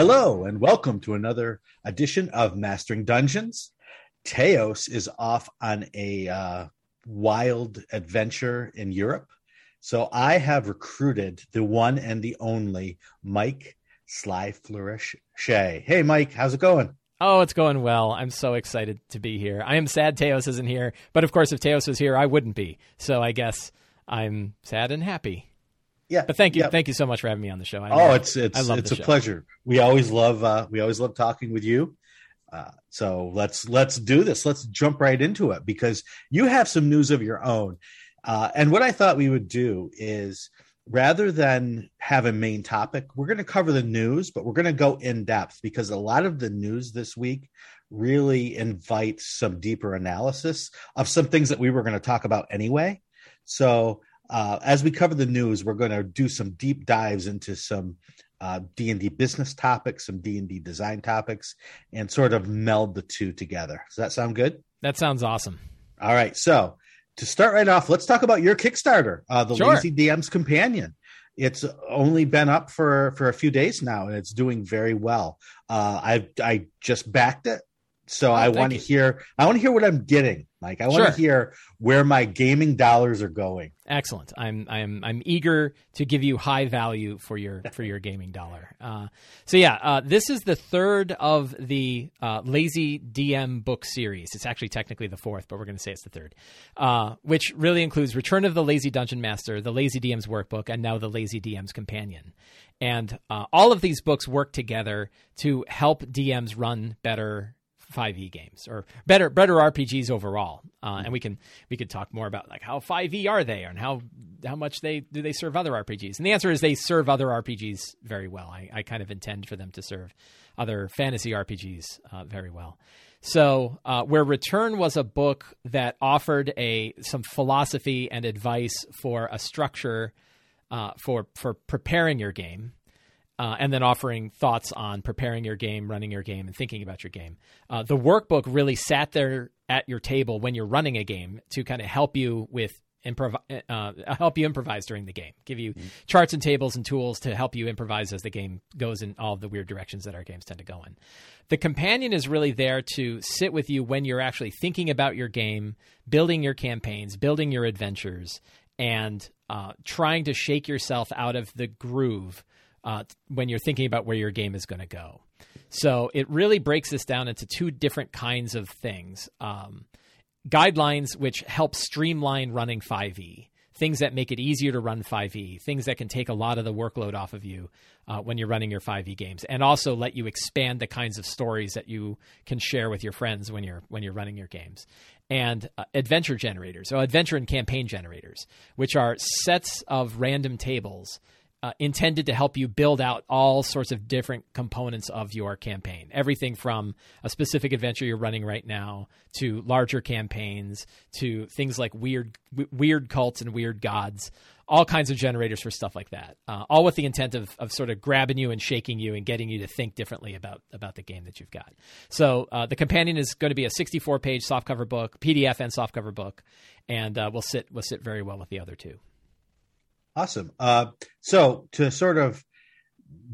Hello, and welcome to another edition of Mastering Dungeons. Teos is off on a uh, wild adventure in Europe. So I have recruited the one and the only Mike Sly Flourish Shea. Hey, Mike, how's it going? Oh, it's going well. I'm so excited to be here. I am sad Teos isn't here, but of course, if Teos was here, I wouldn't be. So I guess I'm sad and happy. Yeah, but thank you, yeah. thank you so much for having me on the show. I oh, love, it's it's it's a show. pleasure. We always love uh, we always love talking with you. Uh, so let's let's do this. Let's jump right into it because you have some news of your own. Uh, and what I thought we would do is rather than have a main topic, we're going to cover the news, but we're going to go in depth because a lot of the news this week really invites some deeper analysis of some things that we were going to talk about anyway. So uh, as we cover the news, we're going to do some deep dives into some uh, D&D business topics, some D&D design topics, and sort of meld the two together. Does that sound good? That sounds awesome. All right. So to start right off, let's talk about your Kickstarter, uh, the Sure. Lazy DM's Companion. It's only been up for for a few days now, and it's doing very well. Uh, I I just backed it, so I Oh, thank want to hear. I want to hear what I'm getting. Like I want to Sure. hear where my gaming dollars are going. Excellent. I'm I'm I'm eager to give you high value for your for your gaming dollar. Uh, so yeah, uh, this is the third of the uh, Lazy DM book series. It's actually technically the fourth, but we're going to say it's the third, uh, which really includes Return of the Lazy Dungeon Master, the Lazy DM's Workbook, and now the Lazy DM's Companion. And uh, all of these books work together to help DMs run better 5e games or better better RPGs overall. Uh, and we can we could talk more about like how 5e are they and how how much they do they serve other RPGs. And the answer is they serve other RPGs very well. I, I kind of intend for them to serve other fantasy RPGs uh, very well. So, uh, where Return was a book that offered a some philosophy and advice for a structure uh, for for preparing your game, uh, and then offering thoughts on preparing your game, running your game, and thinking about your game. Uh, the workbook really sat there at your table when you're running a game to kind of help you with improv, uh, help you improvise during the game, give you charts and tables and tools to help you improvise as the game goes in all the weird directions that our games tend to go in. The companion is really there to sit with you when you're actually thinking about your game, building your campaigns, building your adventures, and uh, trying to shake yourself out of the groove uh, when you're thinking about where your game is going to go. So it really breaks this down into two different kinds of things um, guidelines, which help streamline running 5e, things that make it easier to run 5e, things that can take a lot of the workload off of you uh, when you're running your 5e games, and also let you expand the kinds of stories that you can share with your friends when you're when you're running your games. And uh, adventure generators, so adventure and campaign generators, which are sets of random tables uh, intended to help you build out all sorts of different components of your campaign. Everything from a specific adventure you're running right now to larger campaigns to things like weird w- weird cults and weird gods. All kinds of generators for stuff like that. Uh, all with the intent of, of sort of grabbing you and shaking you and getting you to think differently about about the game that you've got. So uh, the companion is going to be a 64 page softcover book, PDF and softcover book, and uh, will sit will sit very well with the other two. Awesome. Uh, so to sort of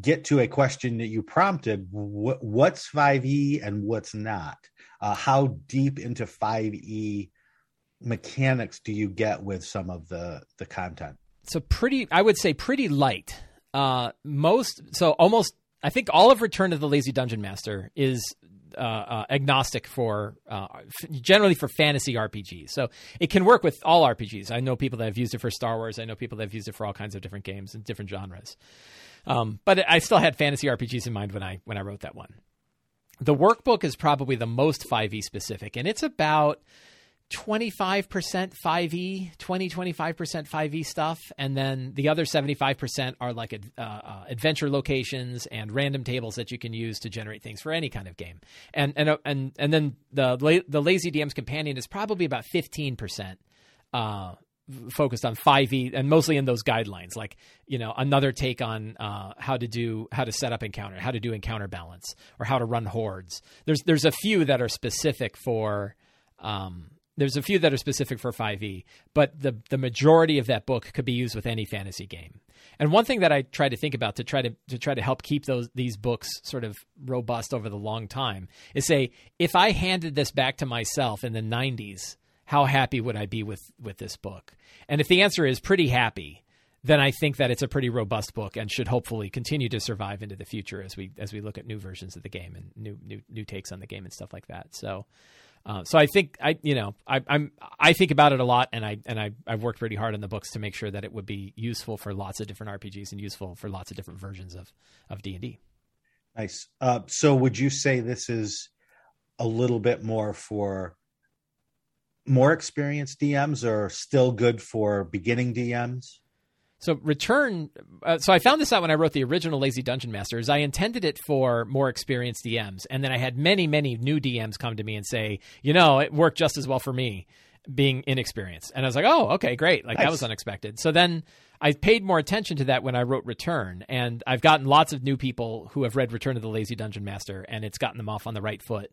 get to a question that you prompted, wh- what's 5e and what's not? Uh, how deep into 5e mechanics do you get with some of the the content? so pretty i would say pretty light uh most so almost i think all of return of the lazy dungeon master is uh, uh, agnostic for uh, f- generally for fantasy RPGs. So it can work with all RPGs. I know people that have used it for Star Wars. I know people that have used it for all kinds of different games and different genres. Um, but I still had fantasy RPGs in mind when I when I wrote that one. The workbook is probably the most 5e specific, and it's about 25% 5e 20 25% 5e stuff and then the other 75% are like uh, uh, adventure locations and random tables that you can use to generate things for any kind of game. And and uh, and and then the la- the lazy dm's companion is probably about 15% uh, focused on 5e and mostly in those guidelines like you know another take on uh, how to do how to set up encounter how to do encounter balance or how to run hordes. There's there's a few that are specific for um, there's a few that are specific for 5e, but the the majority of that book could be used with any fantasy game. And one thing that I try to think about to try to to try to help keep those these books sort of robust over the long time is say if I handed this back to myself in the 90s, how happy would I be with with this book? And if the answer is pretty happy, then I think that it's a pretty robust book and should hopefully continue to survive into the future as we as we look at new versions of the game and new new new takes on the game and stuff like that. So uh, so I think I, you know, I, am I think about it a lot, and I and I I've worked pretty hard on the books to make sure that it would be useful for lots of different RPGs and useful for lots of different versions of of D and D. Nice. Uh, so would you say this is a little bit more for more experienced DMs, or still good for beginning DMs? So return. Uh, so I found this out when I wrote the original Lazy Dungeon Masters. I intended it for more experienced DMs, and then I had many, many new DMs come to me and say, you know, it worked just as well for me being inexperienced. And I was like, oh, okay, great. Like nice. that was unexpected. So then I paid more attention to that when I wrote Return, and I've gotten lots of new people who have read Return of the Lazy Dungeon Master, and it's gotten them off on the right foot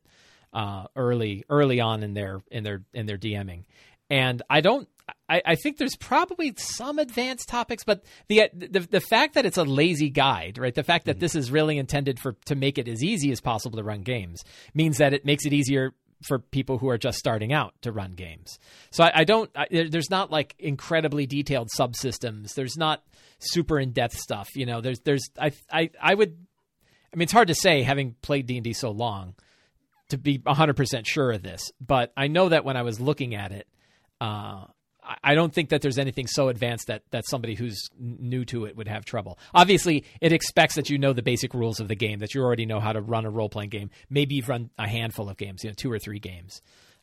uh, early, early on in their in their in their DMing. And I don't I, I, think there's probably some advanced topics, but the, the the fact that it's a lazy guide, right? The fact that mm-hmm. this is really intended for to make it as easy as possible to run games means that it makes it easier for people who are just starting out to run games. So I, I don't. I, there's not like incredibly detailed subsystems. There's not super in depth stuff. You know, there's there's I I I would. I mean, it's hard to say having played D and D so long to be 100% sure of this, but I know that when I was looking at it. Uh, I don't think that there's anything so advanced that that somebody who's new to it would have trouble. Obviously, it expects that you know the basic rules of the game, that you already know how to run a role playing game. Maybe you've run a handful of games, you know, two or three games.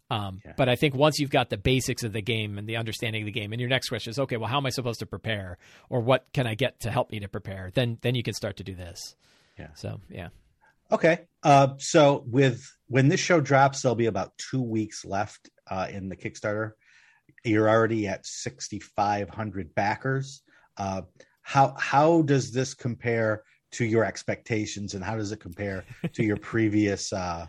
Um, yeah. But I think once you've got the basics of the game and the understanding of the game, and your next question is, okay, well, how am I supposed to prepare, or what can I get to help me to prepare? Then then you can start to do this. Yeah. So yeah. Okay. Uh, so with when this show drops, there'll be about two weeks left uh, in the Kickstarter you're already at 6,500 backers. Uh, how how does this compare to your expectations, and how does it compare to your previous uh,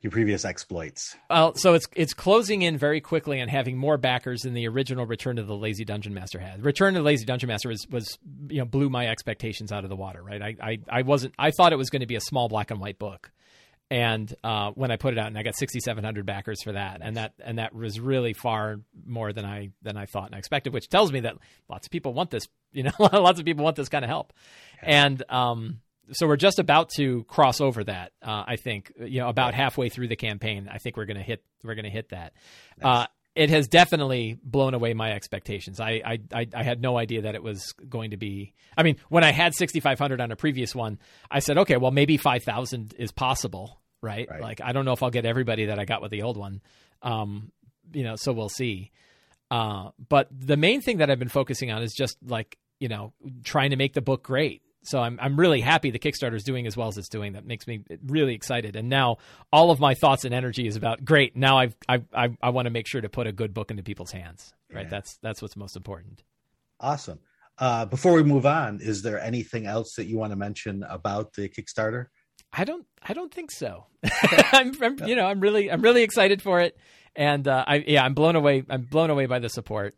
your previous exploits? Well, so it's it's closing in very quickly and having more backers than the original Return to the Lazy Dungeon Master had. Return to the Lazy Dungeon Master was was you know blew my expectations out of the water. Right, I I, I wasn't I thought it was going to be a small black and white book and uh, when I put it out, and I got 6,700 backers for that, and that and that was really far more than I than I thought and I expected, which tells me that lots of people want this. You know, lots of people want this kind of help, and um, so we're just about to cross over that. Uh, I think you know about halfway through the campaign, I think we're gonna hit we're gonna hit that. Nice. Uh, it has definitely blown away my expectations. I, I, I had no idea that it was going to be. I mean, when I had 6,500 on a previous one, I said, okay, well, maybe 5,000 is possible, right? right? Like, I don't know if I'll get everybody that I got with the old one. Um, you know, so we'll see. Uh, but the main thing that I've been focusing on is just like, you know, trying to make the book great. So I'm I'm really happy the Kickstarter is doing as well as it's doing. That makes me really excited. And now all of my thoughts and energy is about great. Now I've I I, I want to make sure to put a good book into people's hands. Right. Yeah. That's that's what's most important. Awesome. Uh, before we move on, is there anything else that you want to mention about the Kickstarter? I don't I don't think so. I'm, I'm you know I'm really I'm really excited for it, and uh, I yeah I'm blown away I'm blown away by the support.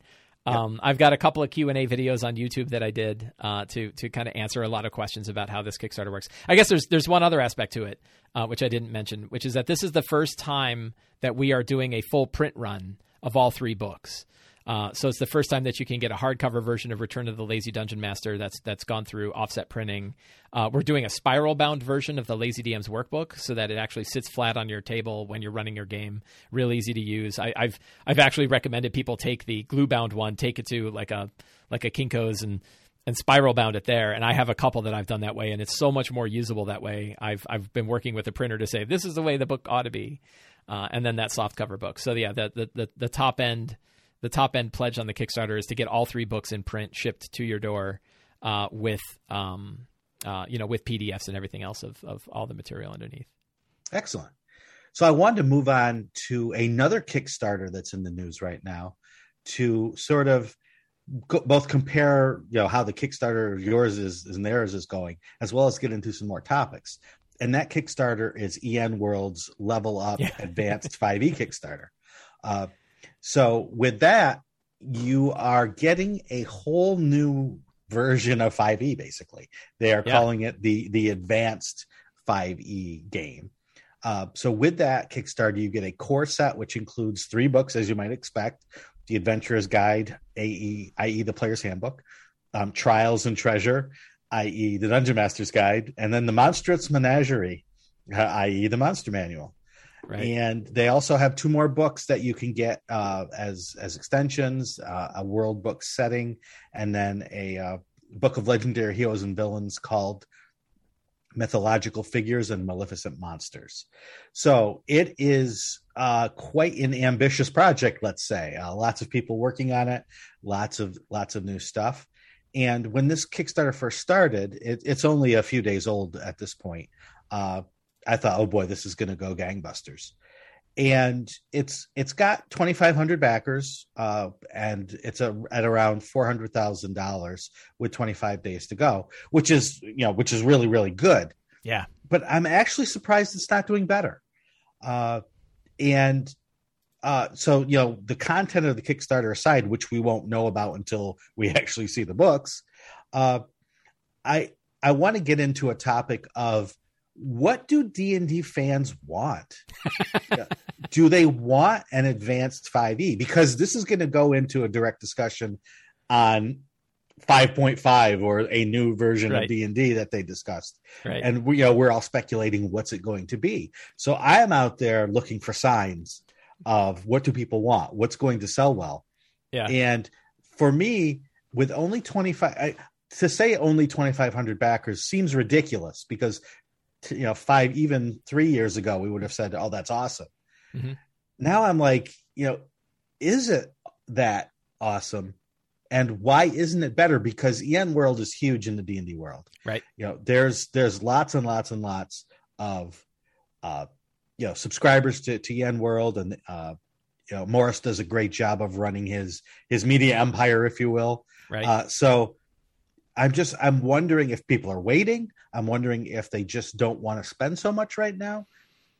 Um, I've got a couple of Q and A videos on YouTube that I did uh, to to kind of answer a lot of questions about how this Kickstarter works. I guess there's there's one other aspect to it uh, which I didn't mention, which is that this is the first time that we are doing a full print run of all three books. Uh, so it's the first time that you can get a hardcover version of Return of the Lazy Dungeon Master that's that's gone through offset printing. Uh, we're doing a spiral bound version of the Lazy DM's workbook so that it actually sits flat on your table when you're running your game. Real easy to use. I, have I've actually recommended people take the glue bound one, take it to like a like a Kinko's and and spiral bound it there. And I have a couple that I've done that way, and it's so much more usable that way. I've I've been working with a printer to say this is the way the book ought to be, uh, and then that soft cover book. So yeah, the the the, the top end the top end pledge on the Kickstarter is to get all three books in print shipped to your door uh, with um, uh, you know with PDFs and everything else of of all the material underneath. Excellent. So I wanted to move on to another Kickstarter that's in the news right now to sort of both compare you know how the Kickstarter yours is and theirs is going, as well as get into some more topics. And that Kickstarter is EN World's Level Up yeah. Advanced 5e Kickstarter. Uh, So with that, you are getting a whole new version of 5e basically. They are yeah. calling it the the advanced 5e game. Uh, so with that kickstarter you get a core set which includes three books as you might expect. The adventurer's guide ae i.e the player's handbook um, trials and treasure i.e the dungeon master's guide and then the monstrous menagerie uh, i.e the monster manual Right. And they also have two more books that you can get uh, as as extensions: uh, a world book setting, and then a uh, book of legendary heroes and villains called mythological figures and maleficent monsters. So it is uh, quite an ambitious project, let's say. Uh, lots of people working on it, lots of lots of new stuff. And when this Kickstarter first started, it, it's only a few days old at this point. Uh, I thought, oh boy, this is going to go gangbusters. And it's it's got 2,500 backers, uh, and it's a, at around four hundred thousand dollars with 25 days to go, which is you know which is really really good. Yeah, but I'm actually surprised it's not doing better. Uh, and uh, so you know the content of the Kickstarter aside, which we won't know about until we actually see the books. Uh, I I want to get into a topic of what do d&d fans want? Do they want an advanced 5e because this is going to go into a direct discussion on 5.5 or a new version right. of d&d that they discussed. Right. and we, you know we're all speculating what's it going to be. So i am out there looking for signs of what do people want? What's going to sell well? Yeah. And for me with only 25 I, to say only 2500 backers seems ridiculous because you know five even three years ago we would have said oh that's awesome. Mm-hmm. now i'm like you know is it that awesome? And why isn't it better? Because en world is huge in the d&d world. Right. You know there's there's lots and lots and lots of uh you know subscribers to to en world and uh you know Morrus does a great job of running his his media empire if you will. Right. Uh so I'm just I'm wondering if people are waiting. I'm wondering if they just don't want to spend so much right now.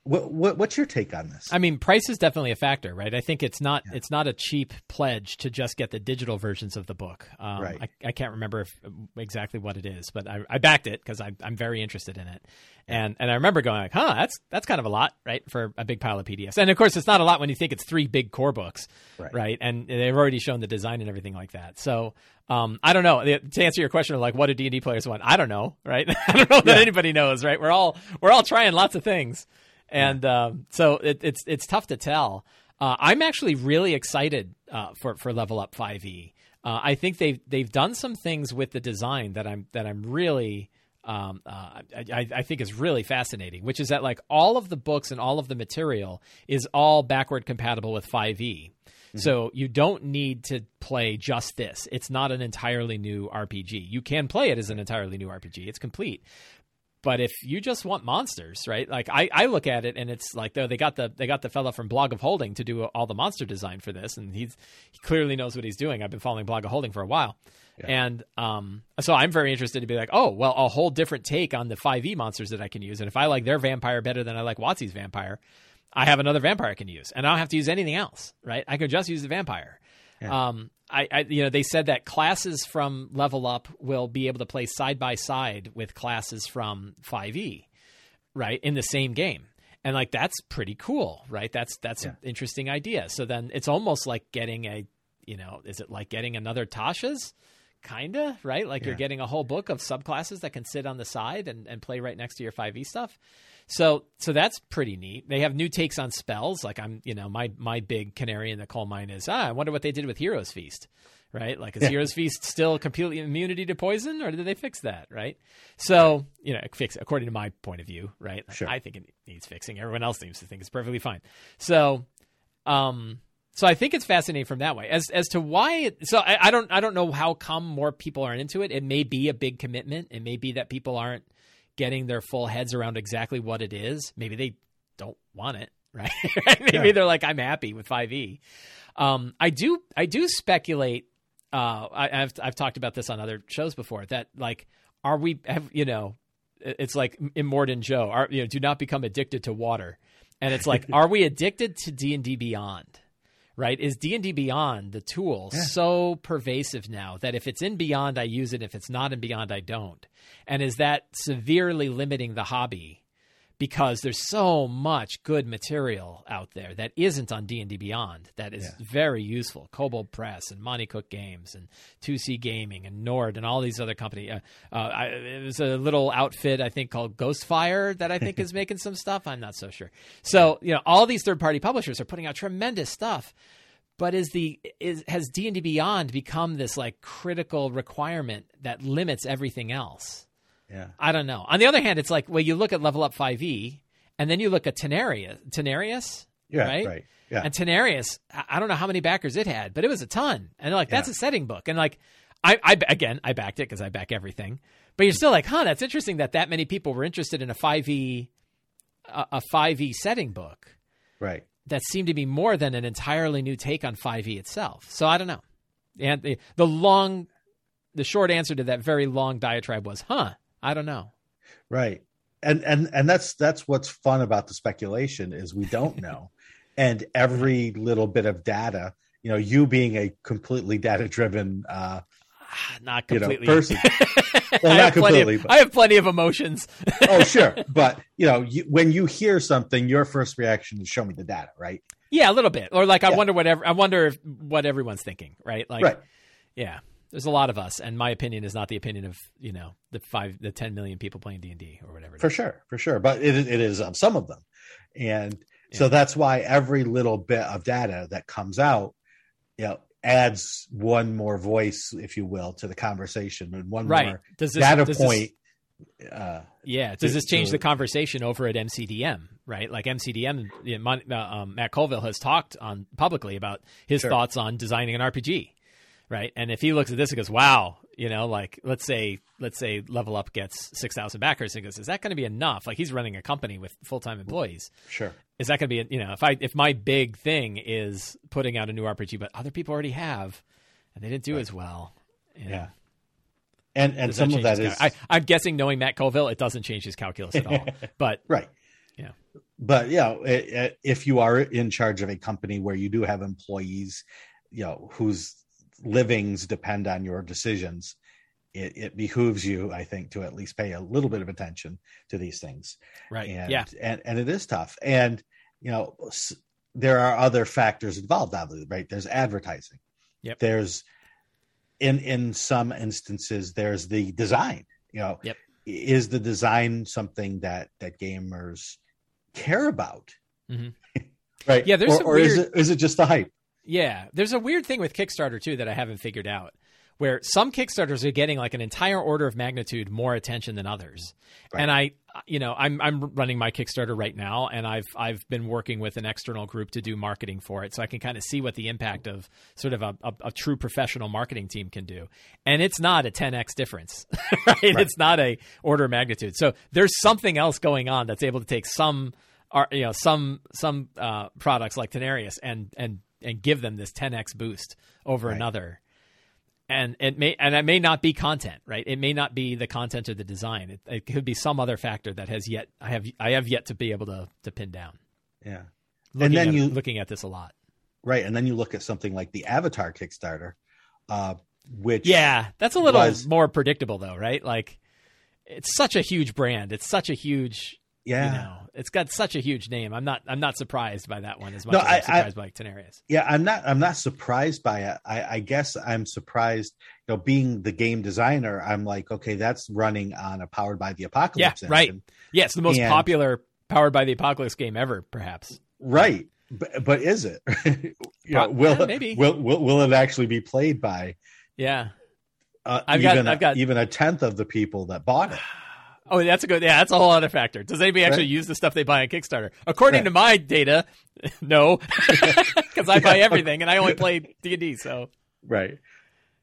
What, what, what's your take on this? I mean, price is definitely a factor, right? I think it's not yeah. it's not a cheap pledge to just get the digital versions of the book. Um, right. I, I, can't remember if, exactly what it is, but I, I backed it because I'm very interested in it. And and I remember going like, huh, that's that's kind of a lot, right, for a big pile of PDFs. And of course, it's not a lot when you think it's three big core books, right? right? And they've already shown the design and everything like that. So um, I don't know. To answer your question of like, what do D and D players want? I don't know, right? I don't know that yeah. anybody knows, right? We're all we're all trying lots of things and um, so it, it's it's tough to tell. Uh, I'm actually really excited uh, for for Level Up 5e. Uh, I think they've they've done some things with the design that I'm that I'm really um, uh, I, I, think is really fascinating, which is that like all of the books and all of the material is all backward compatible with 5e. Mm-hmm. So you don't need to play just this. It's not an entirely new RPG. You can play it as an entirely new RPG. It's complete. But if you just want monsters, right? Like I, I look at it and it's like though they got the they got the fella from Blog of Holding to do all the monster design for this, and he's he clearly knows what he's doing. I've been following Blog of Holding for a while, yeah. and um, so I'm very interested to be like, oh, well, a whole different take on the 5e monsters that I can use, and if I like their vampire better than I like WotC's vampire, I have another vampire I can use, and I don't have to use anything else, right? I can just use the vampire. Yeah. Um, I, I, you know, they said that classes from Level Up will be able to play side by side with classes from 5e, right, in the same game, and like that's pretty cool, right? That's that's yeah. an interesting idea. So then it's almost like getting a, you know, is it like getting another Tasha's? Kinda, right? Like yeah. you're getting a whole book of subclasses that can sit on the side and, and play right next to your 5e stuff. So so that's pretty neat. They have new takes on spells. Like I'm, you know, my my big canary in the coal mine is ah, I wonder what they did with Heroes Feast. Right? Like is yeah. Heroes Feast still completely immunity to poison or did they fix that, right? So, you know, fix according to my point of view, right? Sure. I think it needs fixing. Everyone else seems to think it's perfectly fine. So, um so I think it's fascinating from that way. As as to why, it, so I, I, don't I don't know how come more people aren't into it. It may be a big commitment. It may be that people aren't getting their full heads around exactly what it is. Maybe they don't want it, right? Maybe yeah. they're like, I'm happy with 5e. Um, I do, I do speculate. Uh, I, have I've talked about this on other shows before. That like, are we have you know, it's like Immortan Joe. Are you know, do not become addicted to water, and it's like, are we addicted to D and D Beyond? Right? Is D and D Beyond the tool Yeah. so pervasive now that if it's in Beyond, I use it. If it's not in Beyond, I don't. And is that severely limiting the hobby? Because there's so much good material out there that isn't on D and D Beyond that is Yeah. very useful. Kobold Press and Monte Cook Games and 2C Gaming and Nord and all these other companies. Uh, uh, I, it was a little outfit I think called Ghostfire that I think is making some stuff. I'm not so sure. So you know, all these third party publishers are putting out tremendous stuff. But is the is has D and D Beyond become this like critical requirement that limits everything else? Yeah. I don't know. On the other hand, it's like well, you look at Level Up 5e, and then you look at Tenarius, Tenarius, Yeah. right? Right. Yeah. And Tenarius, I don't know how many backers it had, but it was a ton. And they're like, that's Yeah. a setting book. And like, I, I again, I backed it because I back everything. But you're still like, huh, that's interesting that that many people were interested in a 5e, a, a 5e setting book right. that seemed to be more than an entirely new take on 5e itself. So I don't know. And the, the long, the short answer to that very long diatribe was, huh, I don't know. Right. And and and that's that's what's fun about the speculation is we don't know. and every little bit of data, you know, you being a completely data driven uh Ah, Not you know completely. person. I, Well, have not plenty completely, of, but- I have plenty of emotions. oh sure. But you know, you, when you hear something, your first reaction is show me the data, right? Yeah, a little bit. Or like I Yeah. wonder what ev- I wonder if, what everyone's thinking, right? Like right. yeah. There's a lot of us and my opinion is not the opinion of, you know, the 5 the 10 million people playing D&D or whatever. For is. sure, for sure. But it it is of some of them. And so that's why every little bit of data that comes out, you know, adds one more voice, if you will, to the conversation and one Right. more Does this data does this- point. uh, Yeah, does to- this change to- the conversation over at MCDM? Right, like MCDM, you know, uh, um, Matt Colville has talked on publicly about his Sure. thoughts on designing an RPG, right? And if he looks at this and goes, "Wow," you know, like let's say let's say Level Up gets six thousand backers, and he goes, "Is that going to be enough?" Like he's running a company with full time employees. sure. Is that going to be you know if I if my big thing is putting out a new RPG, but other people already have, and they didn't do Right. as well. you know, Yeah. And and some of change that is cal- I, I'm guessing, knowing Matt Colville, it doesn't change his calculus at all. But right. Yeah. But you know, i- i- if you are in charge of a company where you do have employees, you know, whose livings depend on your decisions, it, it behooves you, I think, to at least pay a little bit of attention to these things. right, And yeah, and and it is tough. And you know, there are other factors involved, obviously, right? There's advertising. Yep. There's in in some instances there's the design you know Yep. is the design something that that gamers care about Mhm. right Yeah, there's or, or is it is it just the hype Yeah, there's a weird thing with Kickstarter too that I haven't figured out, where some Kickstarters are getting like an entire order of magnitude more attention than others. Right. And I, you know, I'm I'm running my Kickstarter right now, and I've I've been working with an external group to do marketing for it, so I can kind of see what the impact of sort of a, a, a true professional marketing team can do. And it's not a 10x difference, right? It's not a order of magnitude. So there's something else going on that's able to take some are you know some some uh, products like Tenarius and and and give them this 10x boost over Right. another. And it may and it may not be content, right? It may not be the content or the design. It, it could be some other factor that has yet I have I have yet to be able to to pin down. yeah Looking and then at, you looking at this a lot. right and then you look at something like the avatar kickstarter uh which Yeah, that's a little was- more predictable though, right? Like it's such a huge brand. It's such a huge yeah you know, it's got such a huge name. I'm not I'm not surprised by that one as much No, as I- I'm surprised by Tenarius. yeah i'm not i'm not surprised by it i i guess i'm surprised you know being the game designer i'm like okay that's running on a powered by the apocalypse Yeah, right. Yeah, it's the most And- popular powered by the apocalypse game ever, perhaps. right but, but is it you know, will, yeah, maybe. will will will it actually be played by Yeah. uh, I've got- even, I've got- even a tenth of the people that bought it Oh, that's a good. Yeah, that's a whole other factor. Does anybody actually Right. use the stuff they buy on Kickstarter? According Right. to my data, no, because I buy everything and I only play D and D. So right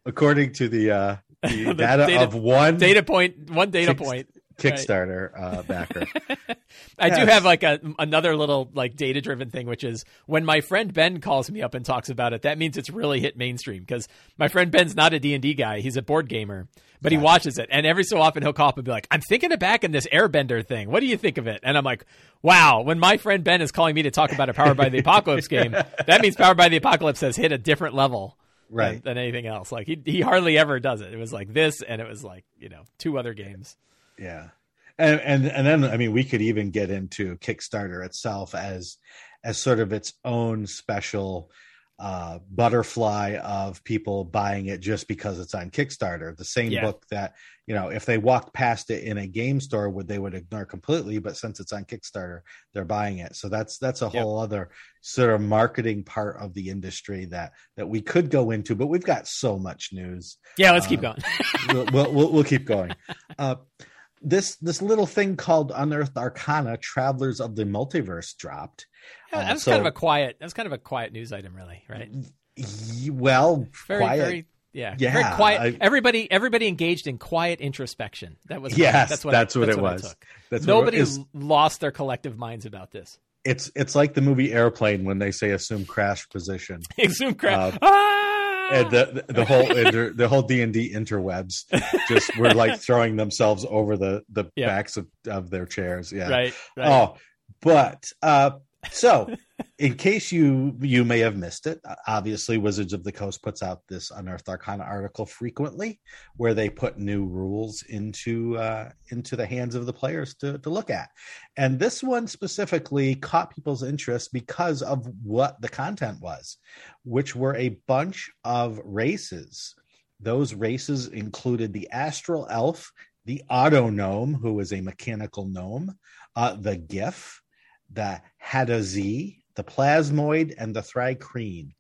according to the uh the, The data, data- of one data point, one data point. Kickstarter uh, backer. I yes. do have like a another little like data driven thing, which is when my friend Ben calls me up and talks about it, that means it's really hit mainstream because my friend Ben's not a D and D guy; he's a board gamer, but he watches it, and every so often he'll call up and be like, "I'm thinking of back in this Airbender thing. What do you think of it?" And I'm like, "Wow!" When my friend Ben is calling me to talk about a Powered by the Apocalypse game, that means Powered by the Apocalypse has hit a different level right. than, than anything else. Like he he hardly ever does it. It was like this, and it was like you know two other games. Yeah, and and and then I mean we could even get into Kickstarter itself as as sort of its own special uh, butterfly of people buying it just because it's on Kickstarter. The same yeah. book that you know, if they walked past it in a game store, would they would ignore completely. But since it's on Kickstarter, they're buying it. So that's that's a whole yep. other sort of marketing part of the industry that that we could go into. But we've got so much news. Yeah, let's uh, keep going. we'll, we'll, we'll, we'll keep going. Uh, this this little thing called Unearthed Arcana: Travelers of the Multiverse dropped. Yeah, that uh, was so, kind of a quiet. That was kind of a quiet news item, really, right? Well, very, quiet. Very, yeah, yeah. Very quiet. I, everybody, everybody engaged in quiet introspection. That was yes. That's what. That's I, what that's it was. That's nobody lost their collective minds about this. It's it's like the movie Airplane when they say assume crash position. assume crash. Uh, ah! And the the whole the whole D and D interwebs just were like throwing themselves over the the yeah. backs of, of their chairs. Yeah. Right. right. Oh, but uh, so in case you you may have missed it, obviously Wizards of the Coast puts out this Unearthed Arcana article frequently, where they put new rules into uh, into the hands of the players to to look at, and this one specifically caught people's interest because of what the content was, which were a bunch of races. Those races included the Astral Elf, the Autognome, who is a mechanical gnome, uh, the Giff the Hadozee, the Plasmoid, and the Thri-kreen.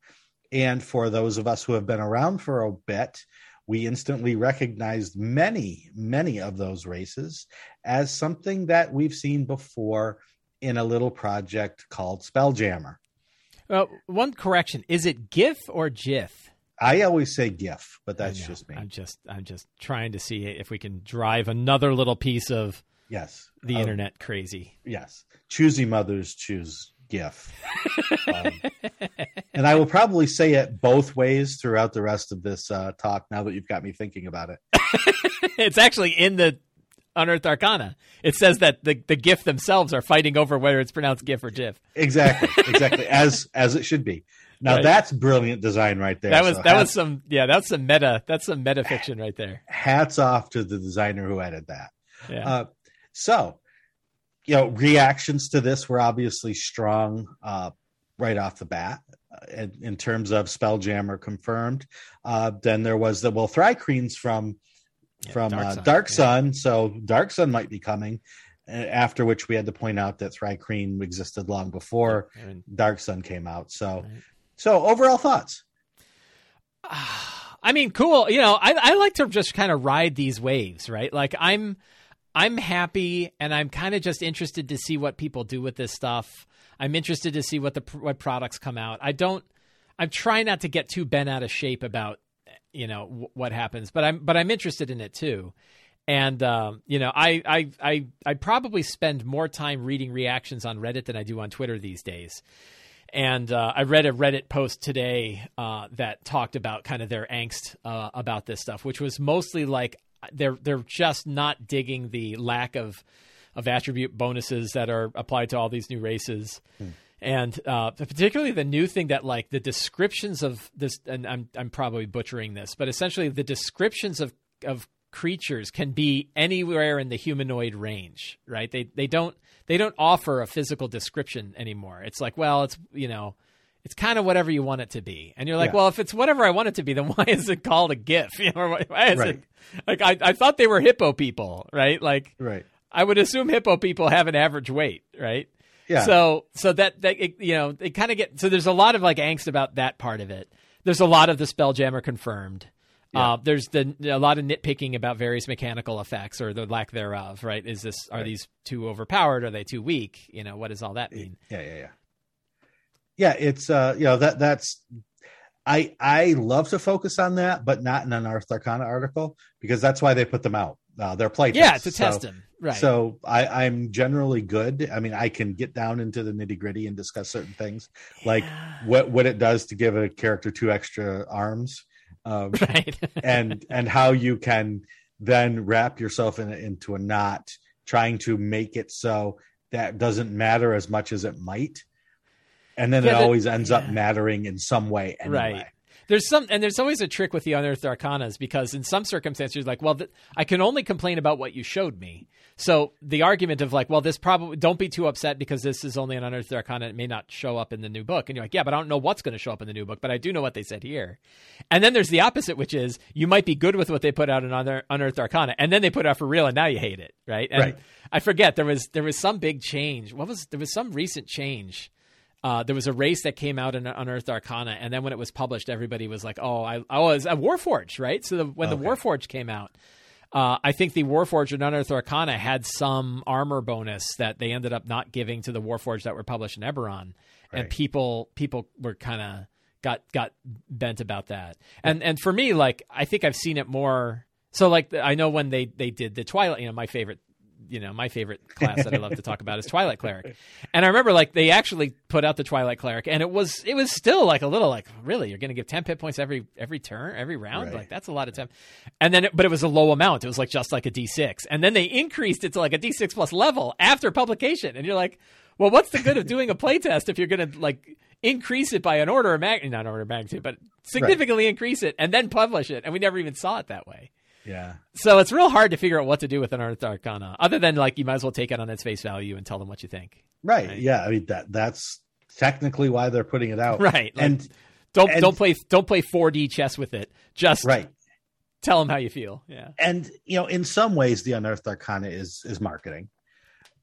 And for those of us who have been around for a bit, we instantly recognized many, many of those races as something that we've seen before in a little project called Spelljammer. Well, one correction: is it GIF or GIF? I always say GIF, but that's just me. I'm just, I'm just trying to see if we can drive another little piece of Yes. The um, internet crazy. Yes. Choosy mothers choose GIF. um, and I will probably say it both ways throughout the rest of this uh, talk now that you've got me thinking about it. it's actually in the Unearthed Arcana. It says that the, the Giff themselves are fighting over whether it's pronounced GIF or GIF. Exactly. Exactly. as as it should be. Now right. that's brilliant design right there. That was so that hats, was some yeah, that's some meta that's some meta fiction right there. Hats off to the designer who added that. Yeah. Uh, so, you know, reactions to this were obviously strong uh, right off the bat. Uh, in, in, terms of Spelljammer confirmed, uh, then there was the well Thri-kreens from yeah, from Dark uh, Sun, Dark Sun. Yeah. so Dark Sun might be coming. After which we had to point out that Thri-kreen existed long before yeah, Dark Sun came out. So, right. so overall thoughts. I mean, cool. You know, I, I like to just kind of ride these waves, right? Like I'm I'm happy and I'm kind of just interested to see what people do with this stuff. I'm interested to see what the what products come out. I don't I'm trying not to get too bent out of shape about you know w- what happens, but I'm but I'm interested in it too. And um, you know, I I I I probably spend more time reading reactions on Reddit than I do on Twitter these days. And uh, I read a Reddit post today uh, that talked about kind of their angst uh, about this stuff, which was mostly like, they're they're just not digging the lack of of attribute bonuses that are applied to all these new races. Hmm. And uh, particularly the new thing that like the descriptions of this, and I'm I'm probably butchering this, but essentially the descriptions of of creatures can be anywhere in the humanoid range, right? They they don't they don't offer a physical description anymore. It's like, well, it's you know, it's kind of whatever you want it to be. And you're like, yeah. well, if it's whatever I want it to be, then why is it called a Giff? You know, why is right. it like I, I thought they were hippo people, right? Like, right. I would assume hippo people have an average weight, right? Yeah. So, so that that it, you know, it kind of get so there's a lot of like angst about that part of it. There's a lot of the spelljammer confirmed. Yeah. Uh, there's the a lot of nitpicking about various mechanical effects or the lack thereof. Right? Is this are right. these too overpowered? Are they too weak? You know, what does all that mean? Yeah, yeah, yeah yeah, it's uh, you know that that's I I love to focus on that, but not in an Arcana article because that's why they put them out. uh, their play Yeah, tests. to test so, him. Right. So I, I'm generally good. I mean, I can get down into the nitty gritty and discuss certain things, like what what it does to give a character two extra arms, um, right. and and how you can then wrap yourself in into a knot, trying to make it so that doesn't matter as much as it might, and then Yeah, it the- always ends up mattering in some way anyway. Right. There's some, and there's always a trick with the unearthed arcanas because in some circumstances, you're like, well, th- I can only complain about what you showed me. So the argument of like, well, this probably don't be too upset because this is only an unearthed arcana; it may not show up in the new book. And you're like, yeah, but I don't know what's going to show up in the new book, but I do know what they said here. And then there's the opposite, which is you might be good with what they put out in Unear- unearthed arcana, and then they put it out for real, and now you hate it, right? And Right. I forget there was there was some big change. What was there was some recent change uh, there was a race that came out in Unearthed Arcana, and then when it was published, everybody was like, "Oh, I, I was a Warforged, right?" So the, when Okay. the Warforged came out, uh, I think the Warforged and Unearthed Arcana had some armor bonus that they ended up not giving to the Warforged that were published in Eberron, and people people were kind of got got bent about that. And and for me, like I think I've seen it more. So like I know when they they did the Twilight, you know, my favorite you know my favorite class that I love to talk about is Twilight Cleric, and I remember like they actually put out the Twilight Cleric, and it was it was still like a little like really you're going to give ten hit points every every turn every round? Right. like that's a lot of time, and then it, but it was a low amount. It was like just like a D six, and then they increased it to like a D six plus level after publication, and you're like, well, what's the good of doing a playtest if you're going to like increase it by an order of magnitude, not order of magnitude, but significantly increase it and then publish it, and we never even saw it that way. Yeah. So it's real hard to figure out what to do with Unearthed Arcana, other than like you might as well take it on its face value and tell them what you think. Right. Right. Yeah. I mean that that's technically why they're putting it out. Right. Like, and don't and- don't play don't play 4D chess with it. Just right. tell them how you feel. Yeah. And you know, in some ways, the unearthed arcana is is marketing,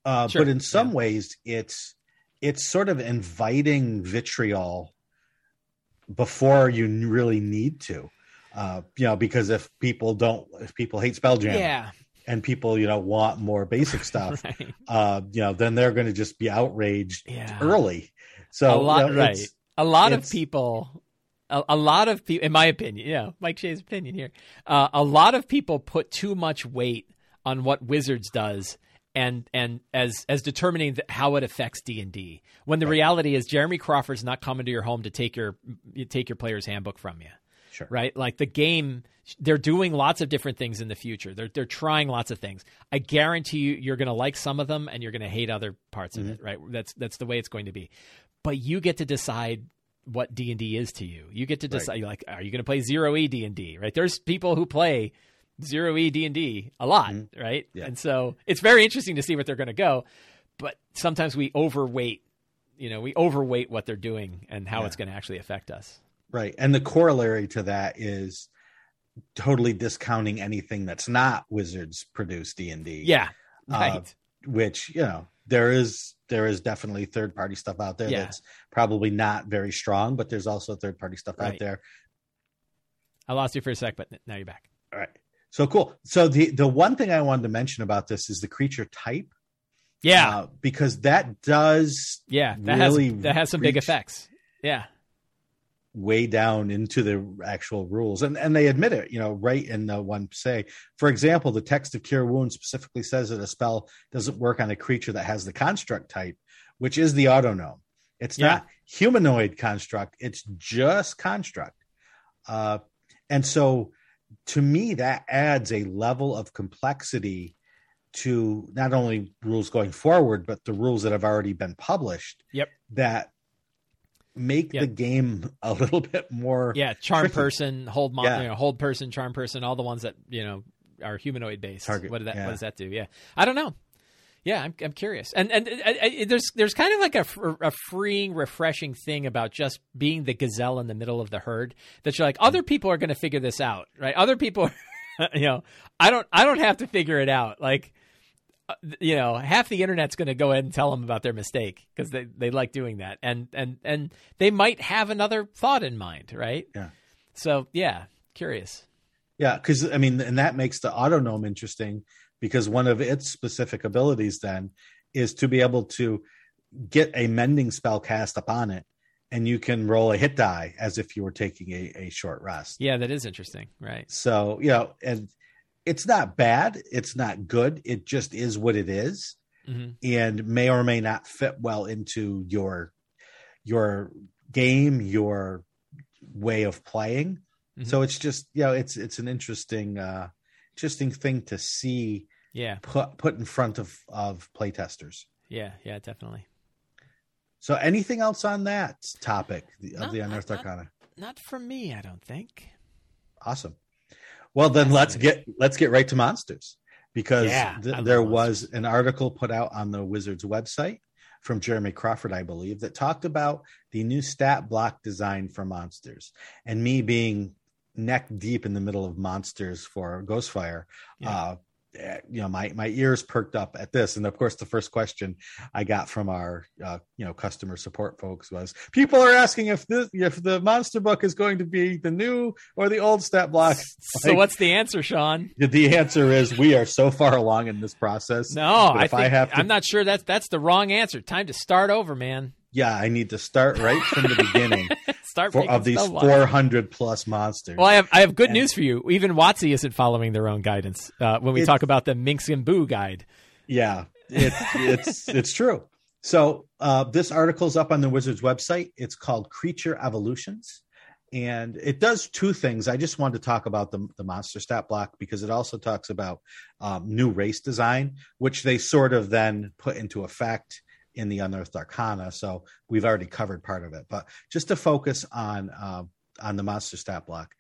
uh, Sure, but in some yeah. ways, it's it's sort of inviting vitriol before you really need to. Uh, you know, because if people don't, if people hate Spelljammer Yeah. and people, you know, want more basic stuff, Right. uh, you know, then they're going to just be outraged Yeah. early. So a lot you know, right. A lot of people a, a lot of people in my opinion, yeah, Mike Shea's opinion here. Uh, a lot of people put too much weight on what Wizards does and and as as determining how it affects D&D. When the reality is Jeremy Crawford's not coming to your home to take your take your player's handbook from you. Sure. Right? Like the game they're doing lots of different things in the future. They're they're trying lots of things. I guarantee you you're going to like some of them and you're going to hate other parts of it, mm-hmm. right? That's that's the way it's going to be. But you get to decide what D&D is to you. You get to decide you're like are you going to play 0e D&D, right? There's people who play 0e D&D a lot, mm-hmm. right? Yeah. And so it's very interesting to see what they're going to go, but sometimes we overweight, you know, we overweight what they're doing and how Yeah. it's going to actually affect us. Right. And the corollary to that is totally discounting anything that's not Wizards produced D&D. Yeah. Uh, Right. Which, you know, there is there is definitely third party stuff out there Yeah. that's probably not very strong, but there's also third party stuff out there. I lost you for a sec, but now you're back. All right. So cool. So the the one thing I wanted to mention about this is the creature type. Yeah. Uh, because that does yeah. That really has that has some big effects. Yeah. Way down into the actual rules. And and they admit it you know right in the one say. For example the text of cure wounds specifically says that a spell doesn't work on a creature that has the construct type which is the autognome. It's Yeah. not humanoid construct. It's just construct. Uh and so to me that adds a level of complexity to not only rules going forward but the rules that have already been published Yep. that make Yep. the game a little bit more Yeah. Charm tricky. person, hold mon- Yeah. you know, hold person, charm person, all the ones that, you know, are humanoid based. Target, What did that yeah. what does that do? Yeah. I don't know. Yeah, I'm I'm curious. And and I, I, there's there's kind of like a, a freeing, refreshing thing about just being the gazelle in the middle of the herd. That you're like, other people are going to figure this out, right? Other people, you know, I don't I don't have to figure it out. Like, uh, Uh, you know, half the internet's going to go ahead and tell them about their mistake because they they like doing that, and and and they might have another thought in mind, right? Yeah. So yeah, curious. Yeah, because I mean, and that makes the autognome interesting because one of its specific abilities then is to be able to get a mending spell cast upon it, and you can roll a hit die as if you were taking a, a short rest. Yeah, that is interesting, right? So you know, and it's not bad. It's not good. It just is what it is, Mhm. and may or may not fit well into your your game, your way of playing. Mhm. So it's just you know it's it's an interesting uh, interesting thing to see Yeah, put put in front of of playtesters. yeah, yeah, definitely. So anything else on that topic of No, the not- Unearthed not- Arcana? Not for me, I don't think. Awesome. Well, then let's get let's get right to monsters because Yeah, th- there monsters. was an article put out on the Wizards website from Jeremy Crawford, I believe, that talked about the new stat block design for monsters. And me being neck deep in the middle of monsters for Ghostfire, Yeah. uh, you know, my my ears perked up at this. And of course, the first question I got from our uh, you know customer support folks was, people are asking if this if the monster book is going to be the new or the old stat block. So Like- what's the answer, Shawn? The answer is we are so far along in this process. No, I think I have to- I'm not sure that's that's the wrong answer. Time to start over, man. Yeah, I need to start right from the beginning Start for, of these 400 plus monsters. Well, I have I have good And- news for you. Even WotC isn't following their own guidance uh, when we talk about the Minsc and Boo guide. Yeah, it, it's it's true. So uh, this article's up on the Wizards website. It's called Creature Evolutions, and it does two things. I just wanted to talk about the the monster stat block because it also talks about um, new race design, which they sort of then put into effect in the Unearthed Arcana. So we've already covered part of it, but just to focus on uh, on the monster stat block.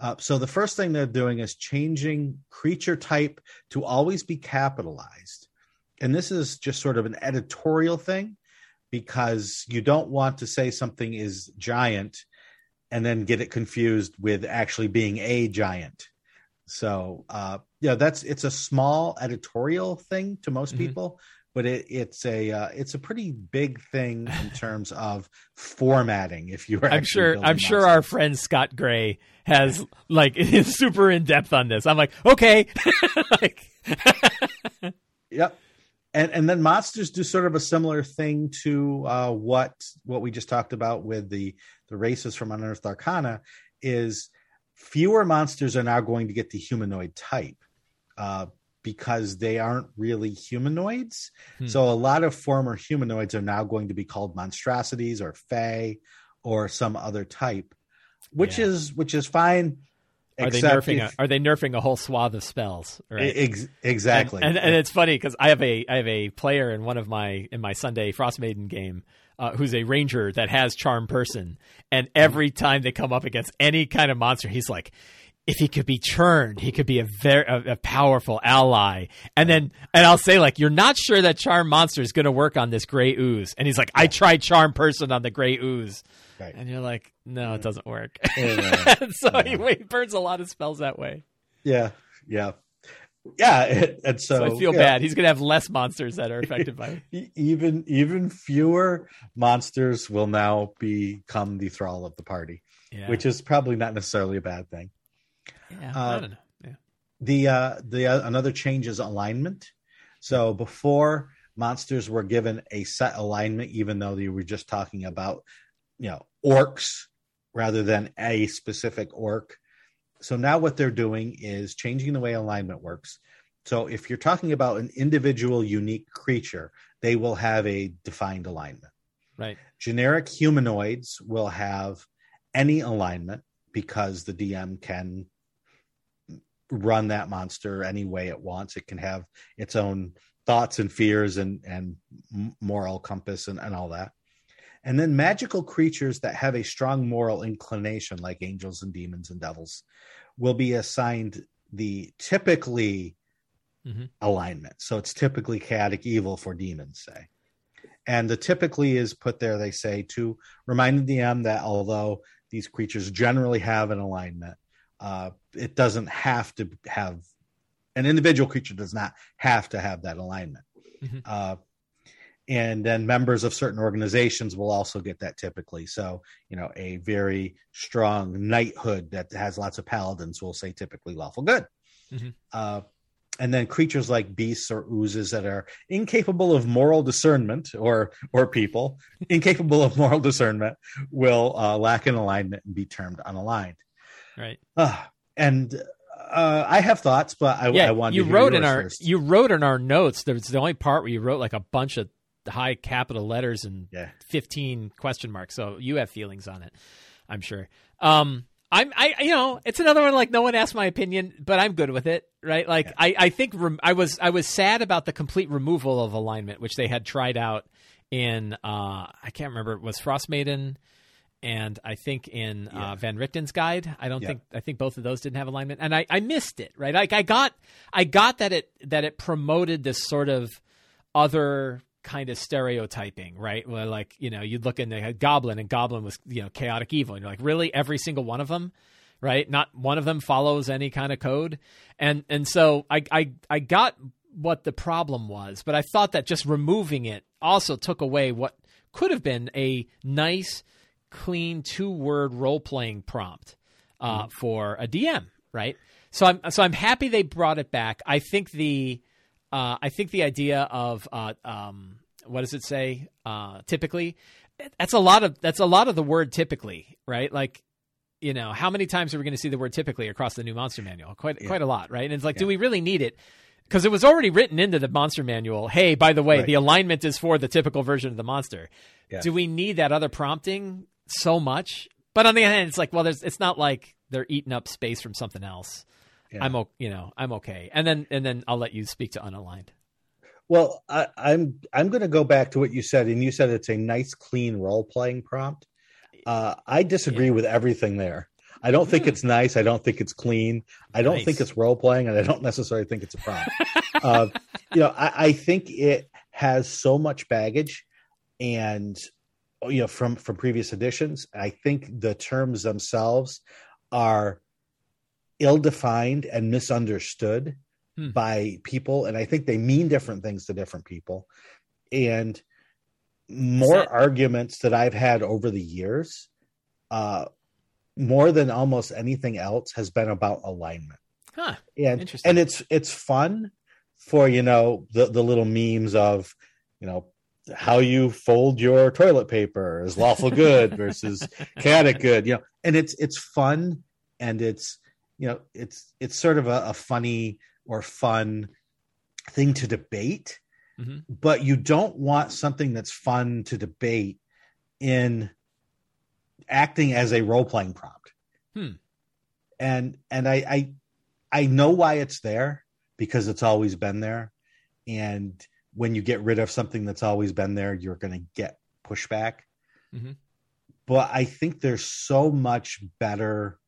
Uh, so the first thing they're doing is changing creature type to always be capitalized. And this is just sort of an editorial thing because you don't want to say something is giant and then get it confused with actually being a giant. So, uh, yeah, that's it's a small editorial thing to most Mhm. people, but it, it's a uh, it's a pretty big thing in terms of formatting. If you I'm sure I'm sure our friend Scott Gray has like is super in depth on this. I'm like, okay, like, Yep. And and then monsters do sort of a similar thing to uh, what what we just talked about with the the races from Unearthed Arcana is fewer monsters are now going to get the humanoid type uh, because they aren't really humanoids. Hmm. So a lot of former humanoids are now going to be called monstrosities or fae or some other type, which Yeah. is which is fine. are they nerfing? A, are they nerfing a whole swath of spells? Right. ex- exactly. And, and, and it's funny because I have a I have a player in one of my in my Sunday Frostmaiden game uh, who's a ranger that has charm person, and every time they come up against any kind of monster, he's like. If he could be churned, he could be a very a, a powerful ally. And then, and I'll say like, you're not sure that charm monster is going to work on this gray ooze. And he's like, I tried charm person on the gray ooze, Right. and you're like, no, it doesn't work. Yeah. So he, Yeah. he burns a lot of spells that way. Yeah, yeah, yeah. it- and so, So, I feel yeah, bad. He's going to have less monsters that are affected by. e- Even even fewer monsters will now become the thrall of the party, Yeah. which is probably not necessarily a bad thing. Yeah, uh, I don't know. Yeah. The uh, the uh, another change is alignment. So before monsters were given a set alignment, even though you were just talking about you know orcs rather than a specific orc. So now what they're doing is changing the way alignment works. So if you're talking about an individual unique creature, they will have a defined alignment. Right. Generic humanoids will have any alignment because the DM can run that monster any way it wants. It can have its own thoughts and fears and and moral compass and, and all that. And then magical creatures that have a strong moral inclination, like angels and demons and devils, will be assigned the typically Mhm. alignment. So it's typically chaotic evil for demons, say. And the typically is put there, they say, to remind the DM that although these creatures generally have an alignment, uh, it doesn't have to have an individual creature does not have to have that alignment. Mhm. Uh, and then members of certain organizations will also get that typically. So, you know, a very strong knighthood that has lots of paladins will say typically lawful good. Mhm. Uh, and then creatures like beasts or oozes that are incapable of moral discernment or or people incapable of moral discernment will uh, lack an alignment and be termed unaligned Right. uh, and Uh, I have thoughts, but I, yeah, I wanted you to wrote in our first. you wrote in our notes. There's the only part where you wrote like a bunch of high capital letters and Yeah. fifteen question marks. So you have feelings on it, I'm sure. Um, I'm I you know it's another one like no one asked my opinion, but I'm good with it, right? Like I I think rem- I was I was sad about the complete removal of alignment, which they had tried out in uh I can't remember it was Frost Maiden and I think in Yeah. uh, Van Richten's guide, I don't Yeah. think I think both of those didn't have alignment, and I, I missed it. Right, like I got I got that it that it promoted this sort of other kind of stereotyping, right? Where like you know you'd look in the Goblin, and Goblin was you know chaotic evil, and you're like really every single one of them, right? Not one of them follows any kind of code, and and so I I I got what the problem was, but I thought that just removing it also took away what could have been a nice clean two word role playing prompt uh, for a DM, right? So I'm so I'm happy they brought it back. I think the uh, I think the idea of uh, um, what does it say? Uh, typically, that's a lot of that's a lot of the word typically, right? Like you know, how many times are we going to see the word typically across the new monster manual? Quite quite a lot, right? And it's like, do we really need it? Because it was already written into the monster manual. Hey, by the way, Right. the alignment is for the typical version of the monster. Yeah. Do we need that other prompting so much? But on the other hand, it's like, well, there's it's not like they're eating up space from something else. Yeah. I'm you know I'm okay, and then and then I'll let you speak to unaligned. Well, I, I'm I'm going to go back to what you said, and you said it's a nice, clean role playing prompt. Uh, I disagree with everything there. I don't think it's nice. I don't think it's clean. I don't Nice. think it's role playing, and I don't necessarily think it's a prompt. uh, you know, I, I think it has so much baggage, and you know, from from previous editions, I think the terms themselves are ill defined and misunderstood Hmm. by people, and I think they mean different things to different people. And more that- arguments that I've had over the years, uh, more than almost anything else, has been about alignment Huh? and and it's it's fun for you know the the little memes of you know how you fold your toilet paper is lawful good versus chaotic good you know and it's it's fun and it's you know it's it's sort of a, a funny or fun thing to debate Mhm. but you don't want something that's fun to debate in acting as a role-playing prompt Hmm. and and I, I I know why it's there because it's always been there. And when you get rid of something that's always been there, you're going to get pushback. Mhm. But I think there's so much better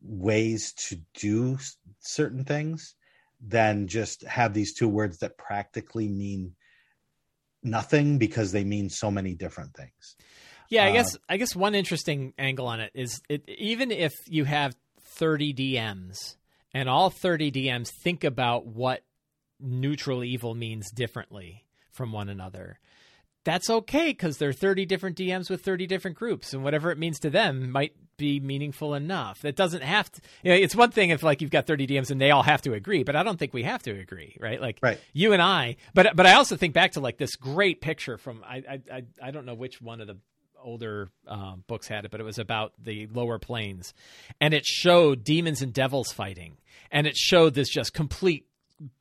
ways to do certain things than just have these two words that practically mean nothing because they mean so many different things. Yeah, I Uh, guess I guess one interesting angle on it is it, even if you have 30 DMs and all 30 DMs think about what neutral evil means differently from one another. That's okay because there are 30 different DMs with 30 different groups, and whatever it means to them might be meaningful enough. It doesn't have to. You know, it's one thing if like you've got 30 DMs and they all have to agree, but I don't think we have to agree, right? Like Right. you and I. But but I also think back to like this great picture from I I I, I don't know which one of the older um, books had it, but it was about the lower planes, and it showed demons and devils fighting, and it showed this just complete.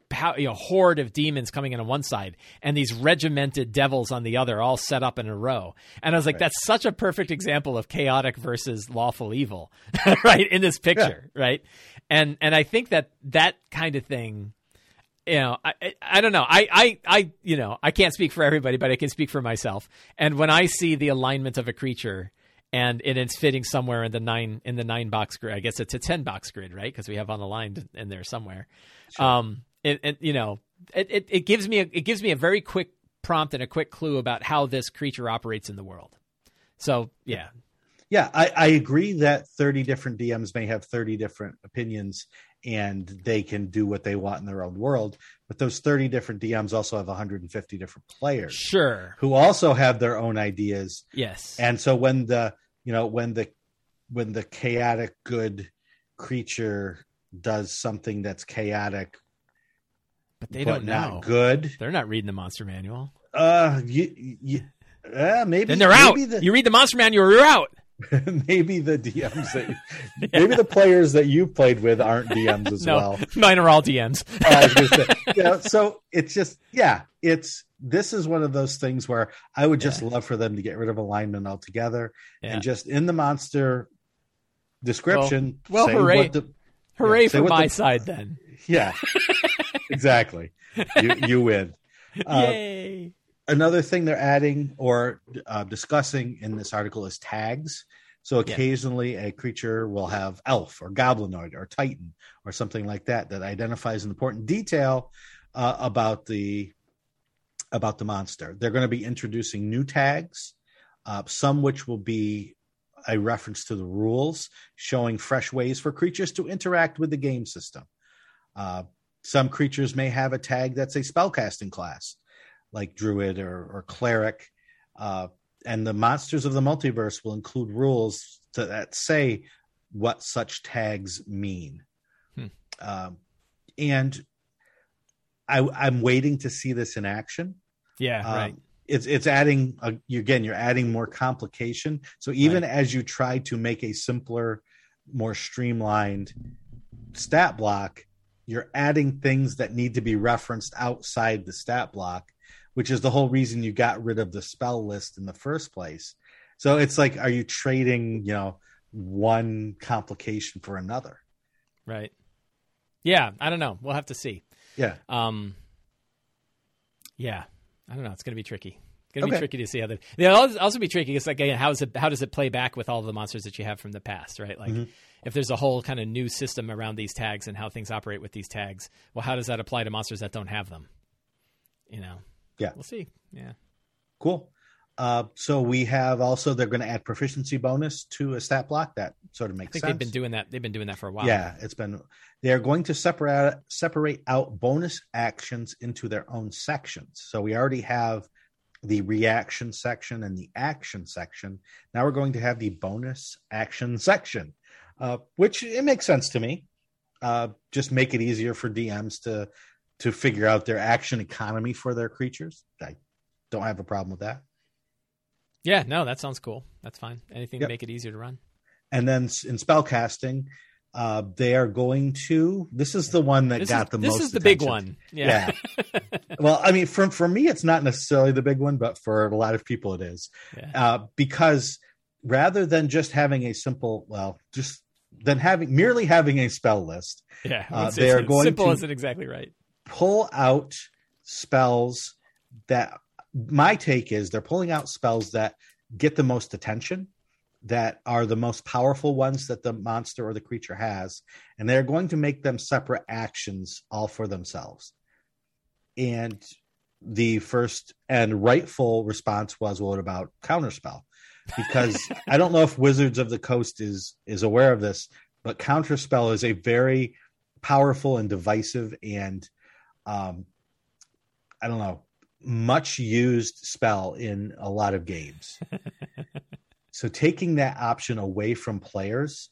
Pow- You know, horde of demons coming in on one side, and these regimented devils on the other, all set up in a row. And I was like, "That's such a perfect example of chaotic versus lawful evil, right? In this picture, right? And and I think that that kind of thing, you know, I, I I don't know. I, I, I, you know, I can't speak for everybody, but I can speak for myself. And when I see the alignment of a creature and it is fitting somewhere in the nine in the nine box grid, I guess it's a ten box grid, right? Because we have on the line in there somewhere. Um, it, it, you know, it, it, it gives me a, it gives me a very quick prompt and a quick clue about how this creature operates in the world. So yeah, Yeah, I, I agree that 30 different DMs may have 30 different opinions and they can do what they want in their own world. But those 30 different DMs also have 150 different players sure, who also have their own ideas. yes, And so when the, you know, when the, when the chaotic good creature does something that's chaotic, but they but don't know. good, They're not reading the monster manual. uh, you, you, uh, maybe, Then they're out. the- you read the monster manual, you're out. maybe the DMs that yeah. maybe the players that you've played with aren't DMs as no, well. Mine are all DMs. uh, say, so it's just yeah, it's this is one of those things where I would just yeah. love for them to get rid of alignment altogether yeah. and just in the monster description. Well, well hooray! The, hooray from my the, side then. Yeah, exactly. You you win. Uh, Yay! Another thing they're adding or uh, discussing in this article is tags. So occasionally yeah. a creature will have elf or goblinoid or titan or something like that that identifies an important detail uh, about the about the monster. They're going to be introducing new tags, uh, some which will be a reference to the rules, showing fresh ways for creatures to interact with the game system. Uh, some creatures may have a tag that's a spellcasting class, like druid or, or cleric. Uh, and the monsters of the multiverse will include rules to, that say what such tags mean. Hmm. Um, and I, am waiting to see this in action. Yeah, um, right. It's it's adding a, again. You're adding more complication. So even right. as you try to make a simpler, more streamlined stat block, you're adding things that need to be referenced outside the stat block, which is the whole reason you got rid of the spell list in the first place. So it's like, are you trading, you know, one complication for another? Right. Yeah, I don't know. We'll have to see. Yeah. Um. Yeah, I don't know. It's going to be tricky. It's going to okay. be tricky to see how that. It'll also be tricky. It's like again, how does it how does it play back with all the monsters that you have from the past, right? Like. Mm-hmm if there's a whole kind of new system around these tags and how things operate with these tags, well, how does that apply to monsters that don't have them? You know, yeah, we'll see. Yeah, cool. Uh, so we have also they're going to add proficiency bonus to a stat block. That sort of makes I think sense. They've been doing that. They've been doing that for a while. Yeah, it's been. They're going to separate separate out bonus actions into their own sections. So we already have the reaction section and the action section. Now we're going to have the bonus action section uh, which it makes sense to me. Uh, just make it easier for DMs to to figure out their action economy for their creatures. I don't have a problem with that. Yeah, no, that sounds cool. That's fine. Anything yep. to make it easier to run. And then in spellcasting, uh, they are going to. This is the one that this got is, the this most. This is the attention. big one. Yeah. yeah. well, I mean, for for me, it's not necessarily the big one, but for a lot of people, it is. Yeah. Uh, because rather than just having a simple, well, just than having merely having a spell list. Yeah, uh, they are going simple to isn't exactly right. Pull out spells that my take is they're pulling out spells that get the most attention, that are the most powerful ones that the monster or the creature has, and they're going to make them separate actions all for themselves. And the first and rightful response was, "Well, what about counterspell?" because I don't know if Wizards of the Coast is is aware of this, but Counterspell is a very powerful and divisive and um, I don't know much used spell in a lot of games. so taking that option away from players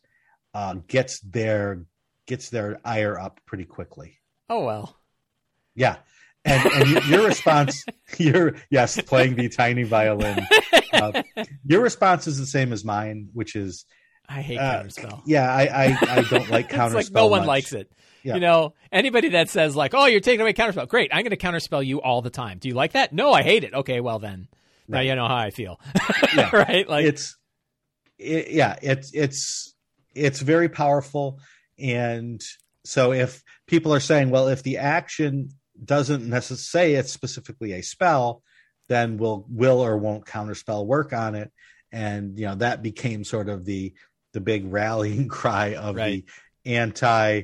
uh, gets their gets their ire up pretty quickly. Oh well. Yeah. And, and your response, your yes, playing the tiny violin. Uh, your response is the same as mine, which is I hate uh, counterspell. Yeah, I, I, I don't like counterspell. like no one much. likes it. Yeah. You know, anybody that says like, "Oh, you're taking away counterspell," great. I'm going to counterspell you all the time. Do you like that? No, I hate it. Okay, well then, right. now you know how I feel. right? Like it's, it, yeah, it's it's it's very powerful, and so if people are saying, well, if the action doesn't necessarily say it's specifically a spell, then will will or won't counterspell work on it, and you know that became sort of the the big rallying cry of right. the anti.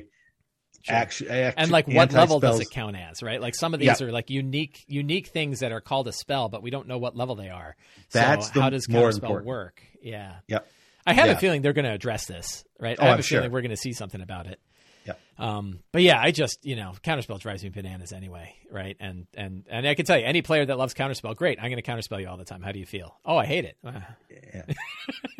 Action, and like what level does it count as right like some of these yeah. are like unique unique things that are called a spell but we don't know what level they are that's so how does counterspell work yeah yep i have yeah. a feeling they're going to address this right oh, i have I'm a sure. feeling we're going to see something about it yeah. Um, but yeah, I just you know counterspell drives me bananas anyway, right? And and and I can tell you, any player that loves counterspell, great. I'm going to counterspell you all the time. How do you feel? Oh, I hate it. Yeah.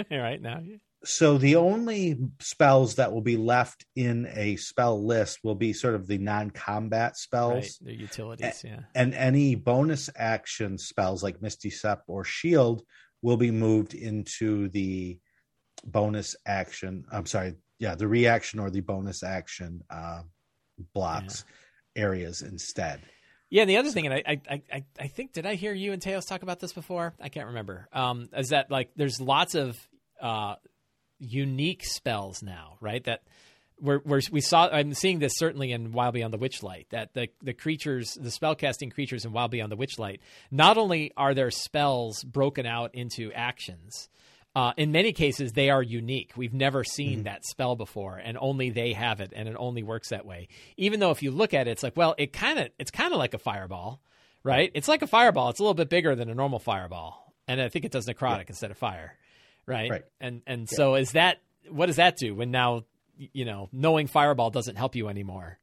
all right now. So the only spells that will be left in a spell list will be sort of the non-combat spells, right, their utilities, yeah. And any bonus action spells like Misty Step or Shield will be moved into the bonus action. I'm sorry, yeah, the reaction or the bonus action uh, blocks yeah. areas instead. Yeah, and the other thing, and I, I, I, I think, did I hear you and Teos talk about this before? I can't remember. Um, is that like there's lots of uh, unique spells now, right? That we're, we're, we saw. I'm seeing this certainly in Wild Beyond the Witchlight. That the the creatures, the spellcasting creatures in Wild Beyond the Witchlight, not only are their spells broken out into actions, uh, in many cases, they are unique. We've never seen mm-hmm. that spell before, and only they have it, and it only works that way. Even though if you look at it, it's like, well, it kind of it's kind of like a fireball, right? It's like a fireball. It's a little bit bigger than a normal fireball, and I think it does necrotic yeah. instead of fire, right? Right. And and yeah. so is that what does that do when now you know knowing fireball doesn't help you anymore?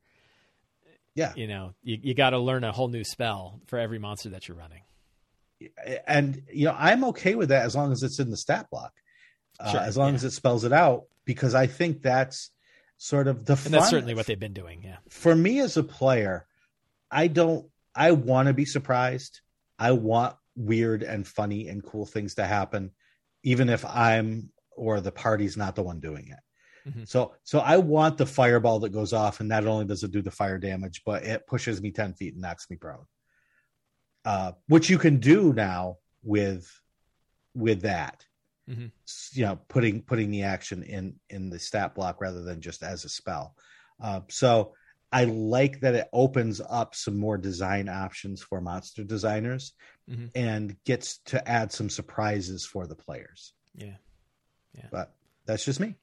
Yeah. You know, you, you got to learn a whole new spell for every monster that you're running and you know i'm okay with that as long as it's in the stat block uh, as long yeah. as it spells it out because i think that's sort of the and that's certainly what they've been doing yeah for me as a player i don't i want to be surprised i want weird and funny and cool things to happen even if i'm or the party's not the one doing it mm-hmm. so so i want the fireball that goes off and not only does it do the fire damage but it pushes me 10 feet and knocks me prone uh, which you can do now with with that. Mm-hmm. You know, putting putting the action in in the stat block rather than just as a spell. Uh, so I like that it opens up some more design options for monster designers mm-hmm. and gets to add some surprises for the players. Yeah, yeah. But that's just me.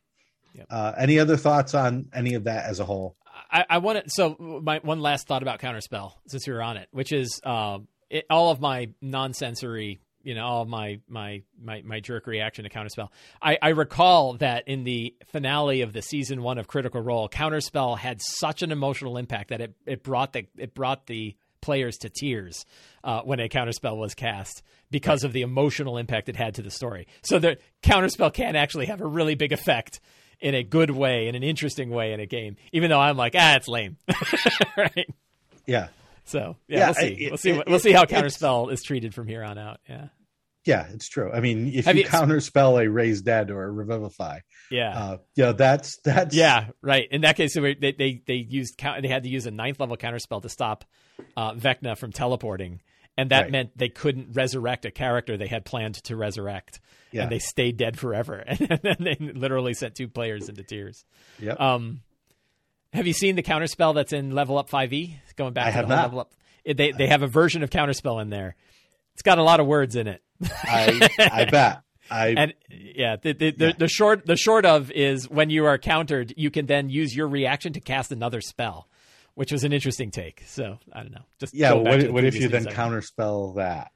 Yep. Uh, any other thoughts on any of that as a whole? I, I want to. So my one last thought about counterspell, since we were on it, which is uh, it, all of my non-sensory you know all my my my my jerk reaction to counterspell. I, I recall that in the finale of the season one of critical role counterspell had such an emotional impact that it, it brought the it brought the players to tears uh, when a counterspell was cast because of the emotional impact it had to the story. So the counterspell can actually have a really big effect in a good way in an interesting way in a game even though i'm like ah it's lame. Right? Yeah so yeah, yeah we'll see. It, we'll see. It, we'll see how counterspell is treated from here on out. Yeah. Yeah, it's true. I mean, if you, you, counterspell a raise dead or a revivify, yeah, uh, know, that's that's yeah, right. In that case, they they they used they had to use a ninth level counterspell to stop uh, Vecna from teleporting, and that right. meant they couldn't resurrect a character they had planned to resurrect, yeah. and they stayed dead forever, and then they literally sent two players into tears. Yeah. Um, have you seen the counterspell that's in Level Up 5e? Going back I to have the not. Level Up. They they have a version of counterspell in there. It's got a lot of words in it. I I bet. I, and yeah, the the, the, yeah. the short the short of is when you are countered, you can then use your reaction to cast another spell, which was an interesting take. So I don't know. Just yeah. What, what if you then counterspell that?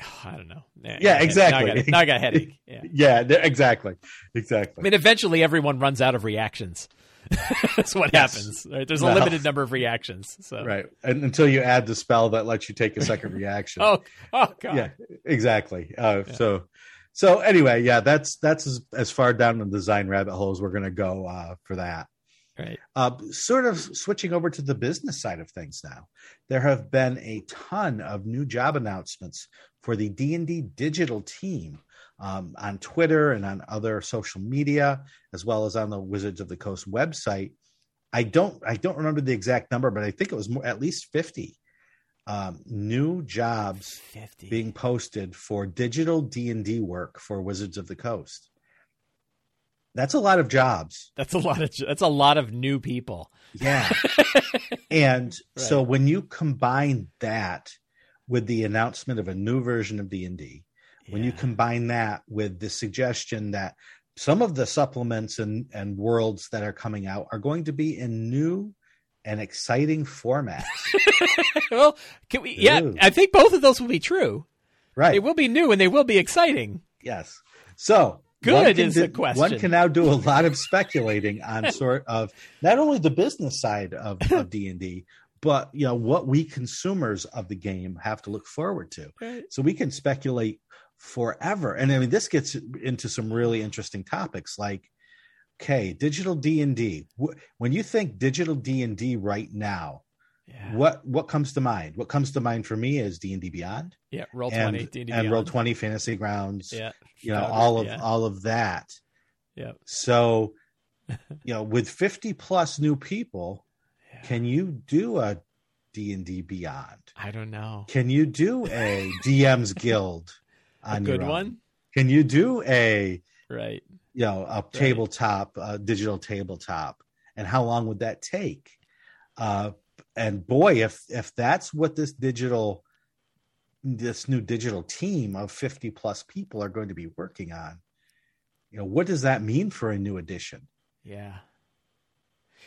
I don't know. Yeah, yeah exactly. Now I, got, now I got a headache. Yeah. yeah, exactly, exactly. I mean, eventually everyone runs out of reactions. That's what yes. happens. Right? There's a well, limited number of reactions. So right, and until you add the spell that lets you take a second reaction. oh, oh god. Yeah, exactly. Uh, yeah. So, so anyway, yeah, that's that's as, as far down the design rabbit hole as we're going to go uh, for that. Right. Uh, sort of switching over to the business side of things now. There have been a ton of new job announcements for the D and D digital team um, on Twitter and on other social media, as well as on the Wizards of the Coast website. I don't I don't remember the exact number, but I think it was more, at least fifty um, new jobs 50. being posted for digital D and D work for Wizards of the Coast. That's a lot of jobs. That's a lot of that's a lot of new people. Yeah. and right. so when you combine that with the announcement of a new version of When you combine that with the suggestion that some of the supplements and, and worlds that are coming out are going to be in new and exciting formats. well, can we? Yeah, I think both of those will be true. Right, they will be new and they will be exciting. Yes. So good is do, the question. One can now do a lot of speculating on sort of not only the business side of of D and D, but you know what we consumers of the game have to look forward to. Right. So we can speculate forever. And I mean, this gets into some really interesting topics like, okay, digital D and D. When you think digital D and D right now, yeah. what what comes to mind? What comes to mind for me is D and D Beyond. Yeah, roll and, twenty, D&D and roll twenty, Fantasy Grounds. Yeah, you know all of yeah. all of that. Yeah. So, you know, with 50 plus new people, Yeah. can you do a D&D Beyond? I don't know. Can you do a DM's Guild A good your own? one, Can you do a right? you know a tabletop a digital tabletop and how long would that take uh and boy if if that's what this digital this new digital team of 50 plus people are going to be working on you know what does that mean for a new edition Yeah.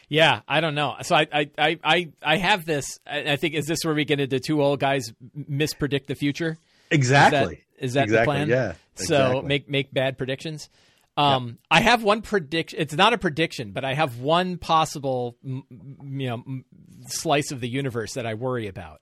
Yeah, I don't know. So I, I, I, I, I have this. I I think is this where we get into two old guys mispredict the future? exactly Is that exactly the plan? yeah So exactly. make make bad predictions. Um, I have one prediction. It's not a prediction, but I have one possible, you know, slice of the universe that I worry about.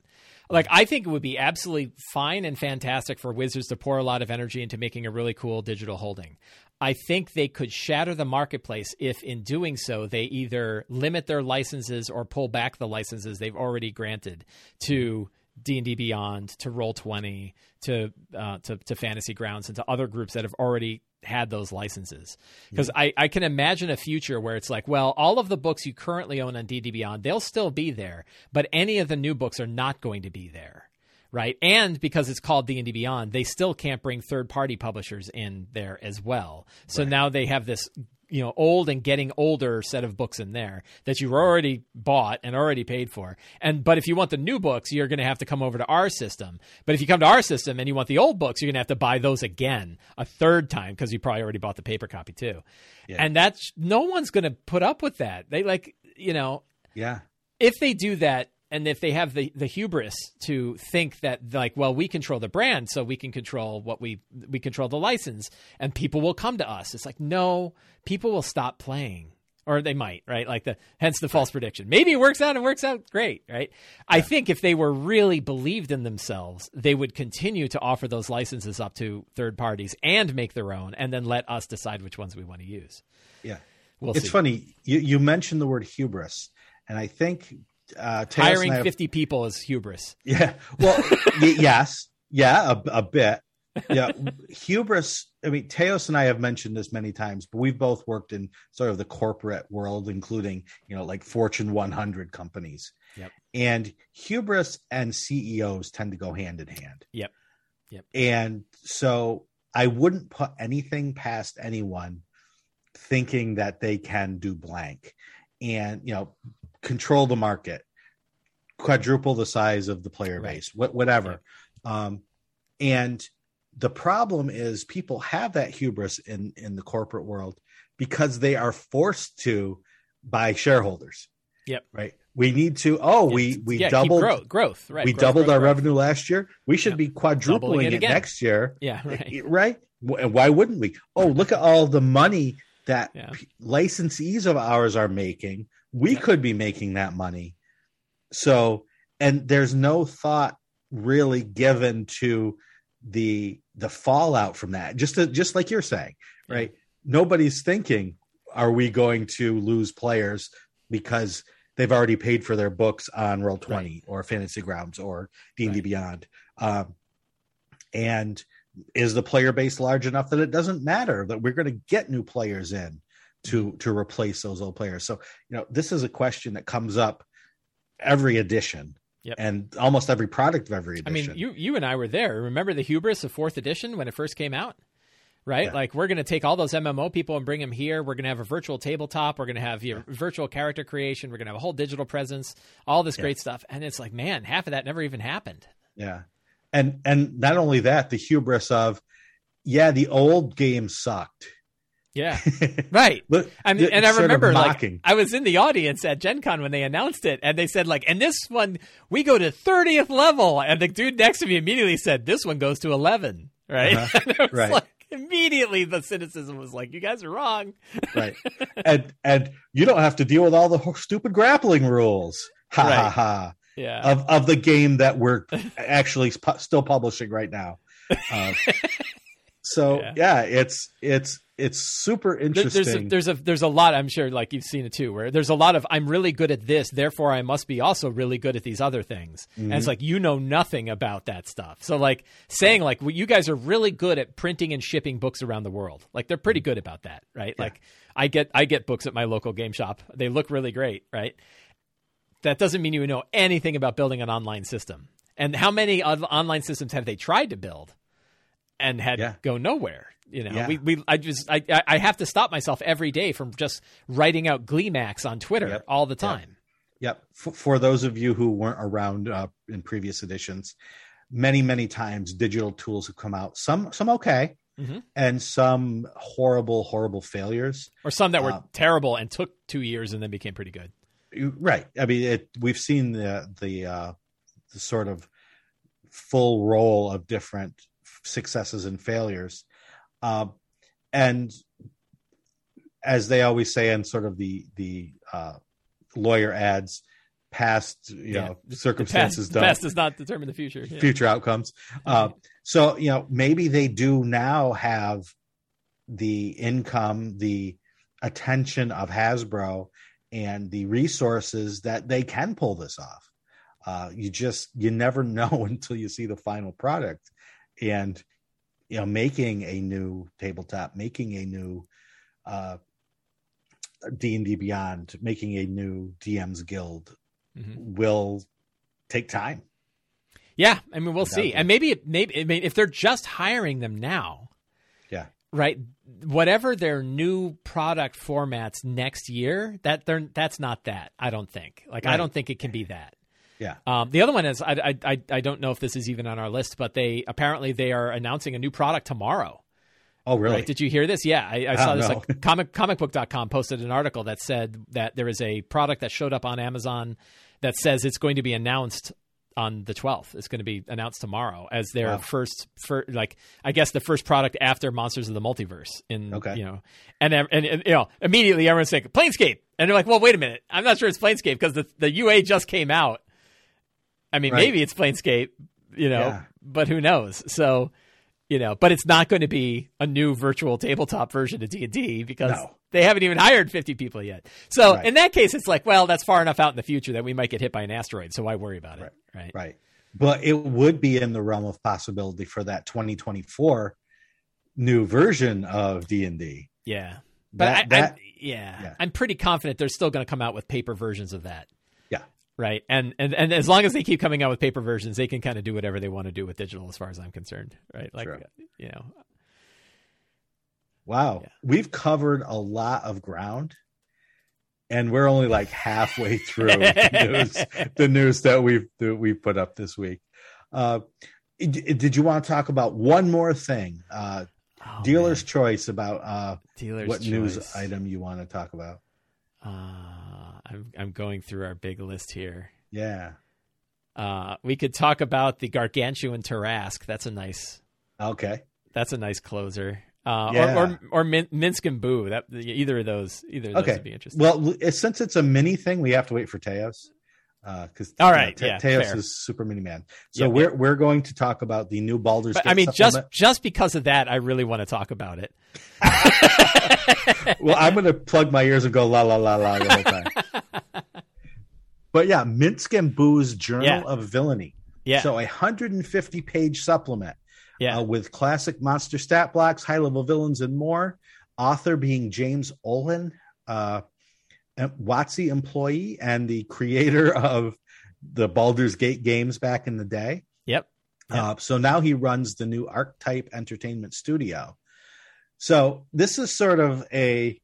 Like, I think it would be absolutely fine and fantastic for Wizards to pour a lot of energy into making a really cool digital holding. I think they could shatter the marketplace if, in doing so, they either limit their licenses or pull back the licenses they've already granted to D and D Beyond, to Roll Twenty, to uh, to to Fantasy Grounds, and to other groups that have already had those licenses. Because I, I can imagine a future where it's like, well, all of the books you currently own on D and D Beyond, they'll still be there, but any of the new books are not going to be there. Right, and because it's called D and D Beyond, they still can't bring third-party publishers in there as well. So now they have this you know old and getting older set of books in there that you've already bought and already paid for. And but if you want the new books you're going to have to come over to our system. But if you come to our system and you want the old books you're going to have to buy those again a third time because you probably already bought the paper copy too. Yeah. and that's no one's going to put up with that. They like you know yeah. if they do that and if they have the, the hubris to think that like well we control the brand so we can control what we we control the license and people will come to us. It's like no people will stop playing. Or they might right? Like the hence the false prediction. Maybe it works out and works out great right? I think if they were really believed in themselves they would continue to offer those licenses up to third parties and make their own and then let us decide which ones we want to use. Yeah. We'll it's see. funny you you mentioned the word hubris and i think uh hiring have- 50 people is hubris Yeah. Well, y- yes. Yeah, a, a bit. Yeah. Hubris. I mean, Teos and I have mentioned this many times, but we've both worked in sort of the corporate world, including, you know, like Fortune 100 companies. Yep. And hubris and CEOs tend to go hand in hand. Yep. Yep. And so I wouldn't put anything past anyone thinking that they can do blank and, you know, control the market, quadruple the size of the player Right. base, wh- whatever. Um, and the problem is people have that hubris in in the corporate world because they are forced to by shareholders. Yep. Right. We need to. Oh, we Yeah, we yeah, doubled growth, growth, right? we growth, doubled growth, our growth. revenue last year. We should Yep. be quadrupling it it, next year. Yeah, right. Right. And why wouldn't we? Oh, look at all the money that Yeah. licensees of ours are making. We could be making that money. So, and there's no thought really given to the the fallout from that. Just to, just like you're saying, right? Nobody's thinking, are we going to lose players because they've already paid for their books on Roll Twenty or Fantasy Grounds or D and D Beyond? Um, and is the player base large enough that it doesn't matter that we're going to get new players in to to replace those old players so you know this is a question that comes up every edition Yep. and almost every product of every edition. I mean, you you and I were there. Remember the hubris of fourth edition when it first came out? Right? Yeah. Like we're going to take all those MMO people and bring them here. We're going to have a virtual tabletop. We're going to have your virtual character creation. We're going to have a whole digital presence. All this great stuff. And it's like, man, half of that never even happened. yeah and and not only that the hubris of yeah the old game sucked Yeah. Right. Look, I mean, and I remember like. I was in the audience at Gen Con when they announced it, and they said like, and this one we go to thirtieth level, and the dude next to me immediately said, "This one goes to 11. Right? Uh-huh. And it was Right. like immediately the cynicism was like, "You guys are wrong." right and and you don't have to deal with all the stupid grappling rules ha ha Right. ha Yeah. of of the game that we're actually pu- still publishing right now. Uh, So Yeah. yeah, it's it's it's super interesting. There's a, there's a there's a lot. I'm sure, like you've seen it too, where there's a lot of I'm really good at this, therefore I must be also really good at these other things. And Mm-hmm. it's like you know nothing about that stuff. So like saying like well, you guys are really good at printing and shipping books around the world. Like they're pretty good about that, right? Like I get I get books at my local game shop. They look really great, right? That doesn't mean you know anything about building an online system. And how many on- online systems have they tried to build and had Yeah. go nowhere? You know, Yeah. we, we I just I I have to stop myself every day from just writing out Gleemax on Twitter Yep. all the time. Yep. For, for those of you who weren't around uh, in previous editions, many many times digital tools have come out. Some some okay, Mhm. and some horrible horrible failures. Or some that were Uh, terrible and took two years and then became pretty good. Right. I mean, it, we've seen the the uh, the sort of full roll of different successes and failures, uh, and as they always say in sort of the the uh, lawyer ads, past you Yeah. know The past, circumstances the don't past does not determine the future. Yeah. future outcomes. Uh, so you know maybe they do now have the income, the attention of Hasbro, and the resources that they can pull this off. Uh, you just you never know until you see the final product, and you know making a new tabletop, making a new uh, D and D Beyond, making a new DM's Guild Mhm. will take time. Yeah, I mean, we'll see. And maybe, maybe, I mean, if they're just hiring them now, Yeah. right? Whatever their new product formats next year, that they're that's not that. I don't think. Like, I don't think it can be that. Yeah. Um, the other one is I, I I I don't know if this is even on our list, but they apparently they are announcing a new product tomorrow. Oh, really? Right? Did you hear this? Yeah, I, I saw Oh, this. Like comic comicbook.com posted an article that said that there is a product that showed up on Amazon that says it's going to be announced on the 12th. It's going to be announced tomorrow as their Wow. first, fir- like I guess the first product after Monsters of the Multiverse. In Okay. you know, and, and and you know immediately everyone's saying Planescape, and they're like, well, wait a minute, I'm not sure it's Planescape because the the UA just came out. I mean, Right. maybe it's Planescape, you know, Yeah. but who knows? So you know but it's not going to be a new virtual tabletop version of d&d because No. they haven't even hired 50 people yet so Right. in that case it's like well that's far enough out in the future that we might get hit by an asteroid so why worry about it right, Right. But it would be in the realm of possibility for that 2024 new version of D&D. yeah but That, I, that I'm, yeah, yeah. i'm pretty confident they're still going to come out with paper versions of that. Right and, and and as long as they keep coming out with paper versions they can kind of do whatever they want to do with digital as far as i'm concerned right like True. you know wow. Yeah. We've covered a lot of ground and we're only like halfway through the news, the news that we've that we put up this week. Uh, did you want to talk about one more thing? Uh, Oh, dealer's man. choice about uh, dealer's what news item you want to talk about. Uh, I'm I'm going through our big list here. Yeah. Uh, we could talk about the gargantuan Tarrasque. That's a nice. Okay. That's a nice closer. Uh, Yeah. or or, or Min- Minsc and Boo. That either of those. Either of those Okay. would be interesting. Well, since it's a mini thing, we have to wait for Teos. Because All right, yeah, Teos fair. is Super Mini Man. So we're we're going to talk about the new Baldur's but Gate I mean, just just because of that, I really want to talk about it. well, I'm going to plug my ears and go la la la la the whole time. but yeah, Minsc and Boo's Journal Yeah. of Villainy. Yeah, So a 150 page supplement yeah, uh, with classic monster stat blocks, high level villains, and more. Author being James Ohlen, uh, WotC employee and the creator of the Baldur's Gate games back in the day. yep. Yeah. Uh, so now he runs the new Archetype Entertainment Studio. So this is sort of a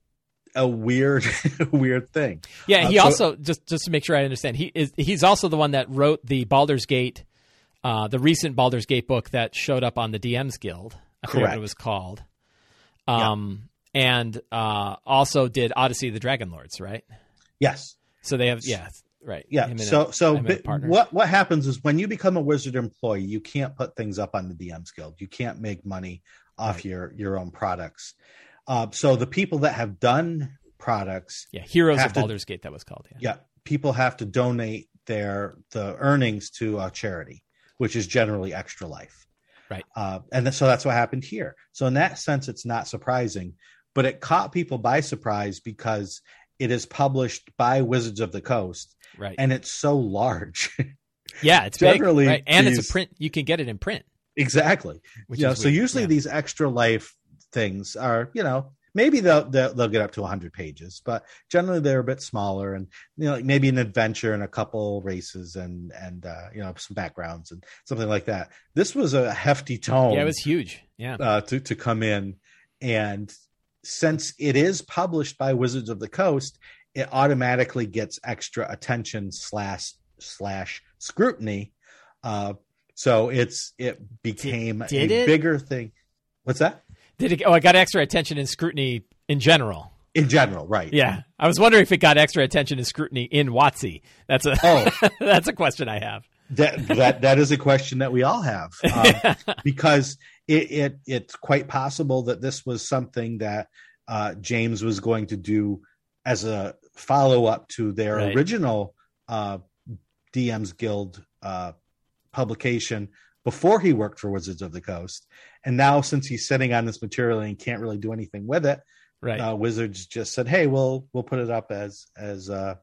a weird weird thing. Yeah, Uh, he so- also just just to make sure I understand, he is he's also the one that wrote the Baldur's Gate, uh, the recent Baldur's Gate book that showed up on the DM's Guild. I forget what Correct. it was called. Um, and uh, also did Odyssey of the Dragonlords, right? Yes. So they have yeah, right. Yeah. So a- so him and a bi- partner. what what happens is when you become a wizard employee, you can't put things up on the DM's Guild. You can't make money off Right. your your own products. Uh, so the people that have done products, Yeah, Heroes of to- Baldur's Gate that was called. Yeah. yeah, people have to donate their the earnings to a charity, which is generally Extra Life. Right. Uh, and th- so that's what happened here. So in that sense, it's not surprising, but it caught people by surprise because it is published by Wizards of the Coast, Right. and it's so large. yeah, it's generally big, right? and it's a print. You can get it in print. exactly. You know, so usually Yeah. these extra life things are, you know, maybe they'll, they'll they'll get up to 100 pages, but generally they're a bit smaller, and you know, like maybe an adventure and a couple races and and uh, you know some backgrounds and something like that. This was a hefty tome yeah, it was huge. Yeah. uh, to to come in, and since it is published by Wizards of the Coast, it automatically gets extra attention slash slash scrutiny. Uh, so it's it became did a it? bigger thing. What's that? Did it? Oh, I got extra attention and scrutiny in general. In general, right? Yeah, I was wondering if it got extra attention and scrutiny in WotC. That's a Oh. that's a question I have. that that that is a question that we all have um, because it, it it's quite possible that this was something that uh, James was going to do as a follow up to their Right. original uh, DM's Guild uh, publication before he worked for Wizards of the Coast, and now since he's sitting on this material and can't really do anything with it, Right. uh, Wizards just said, "Hey, we'll we'll put it up as as uh,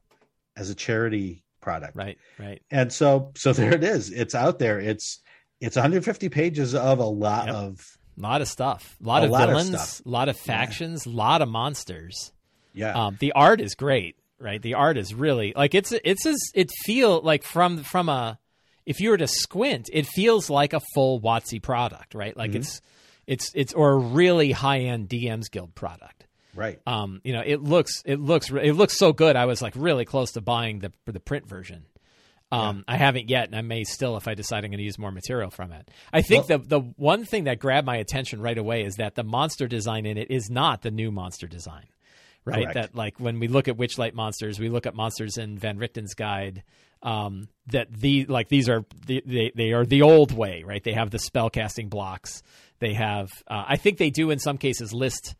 as a charity product." right. Right. and so so there it is it's out there it's it's 150 pages of a lot Yep. of A lot of stuff. A lot A of lot villains. A lot of factions. A lot of monsters. yeah Um, the art is great, right? The art is really like it's it's as it feel like from from a if you were to squint, it feels like a full WotC product, right? Like Mhm. it's it's it's or a really high end DM's Guild product. right Um, you know, it looks it looks it looks so good. I was like really close to buying the the print version. Um, I haven't yet, and I may still if I decide I'm going to use more material from it. I think the the one thing that grabbed my attention right away is that the monster design in it is not the new monster design, right? Correct. That like when we look at Witchlight monsters, we look at monsters in Van Richten's guide. Um, that the like these are the, they they are the old way, right? They have the spell casting blocks. They have, uh, I think they do in some cases list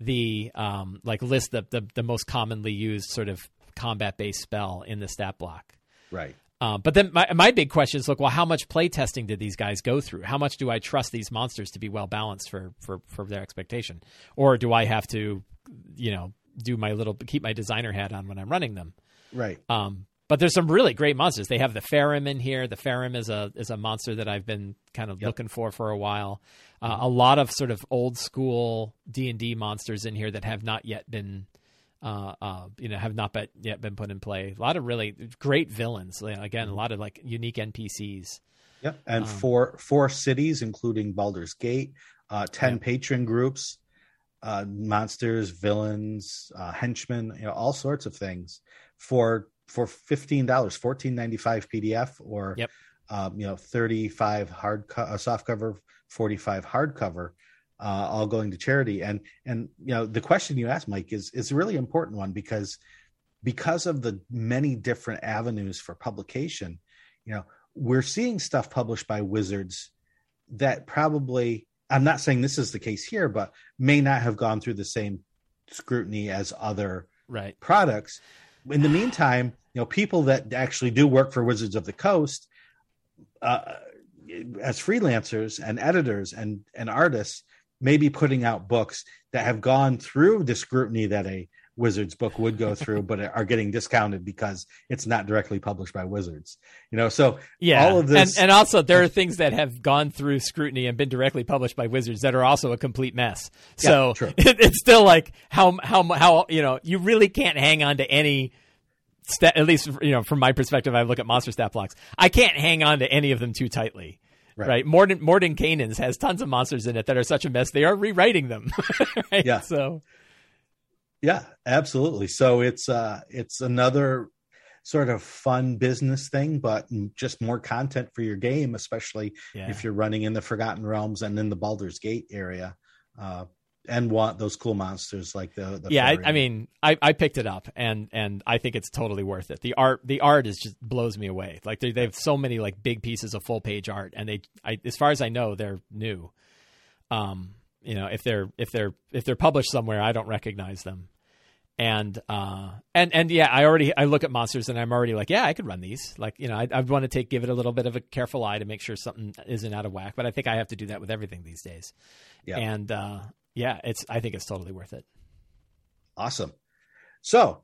the um, like list the, the the most commonly used sort of combat based spell in the stat block. right Um, but then my my big question is, look, well, how much play testing did these guys go through? How much do I trust these monsters to be well balanced for for for their expectation, or do I have to, you know, do my little keep my designer hat on when I'm running them? right Um, but there's some really great monsters. They have the Ferrum in here. The Ferrum is a is a monster that I've been kind of Yep. looking for for a while. Uh, a lot of sort of old school D and D monsters in here that have not yet been, uh, uh, you know, have not bet, yet been put in play. A lot of really great villains. You know, Again, a lot of like unique NPCs. yeah and Um, four four cities including Baldur's Gate uh 10 Yeah. patron groups uh monsters villains uh henchmen you know all sorts of things for for $15 14.95 PDF or Yep. um, you know 35 hard co- uh, soft cover 45 hardcover uh, all going to charity and and you know the question you asked mike is is a really important one because because of the many different avenues for publication you know we're seeing stuff published by wizards that probably i'm not saying this is the case here but may not have gone through the same scrutiny as other Right. products. In the meantime, you know, people that actually do work for Wizards of the Coast uh, as freelancers and editors and and artists may be putting out books that have gone through the scrutiny that a Wizards book would go through, but are getting discounted because it's not directly published by Wizards. You know, so Yeah, all of this, and and also there are things that have gone through scrutiny and been directly published by Wizards that are also a complete mess. So true. it, it's still like how how how you know you really can't hang on to any. Stat, at least you know from my perspective, I look at monster stat blocks. I can't hang on to any of them too tightly. Right. Right, Morden Mordenkainen's has tons of monsters in it that are such a mess. They are rewriting them. right? Yeah. So Yeah, absolutely. So it's uh it's another sort of fun business thing, but just more content for your game, especially yeah, if you're running in the Forgotten Realms and in the Baldur's Gate area, uh, and want those cool monsters like the, the yeah. I. I mean, I, I picked it up and and I think it's totally worth it. The art the art is just blows me away. Like they they have so many like big pieces of full page art, and they I, as far as I know they're new. Um, you know, if they're if they're if they're published somewhere, I don't recognize them. And uh and and yeah i already i look at monsters and i'm already like yeah i could run these like you know i, I want to take give it a little bit of a careful eye to make sure something isn't out of whack but i think i have to do that with everything these days Yeah. and uh yeah it's i think it's totally worth it Awesome. So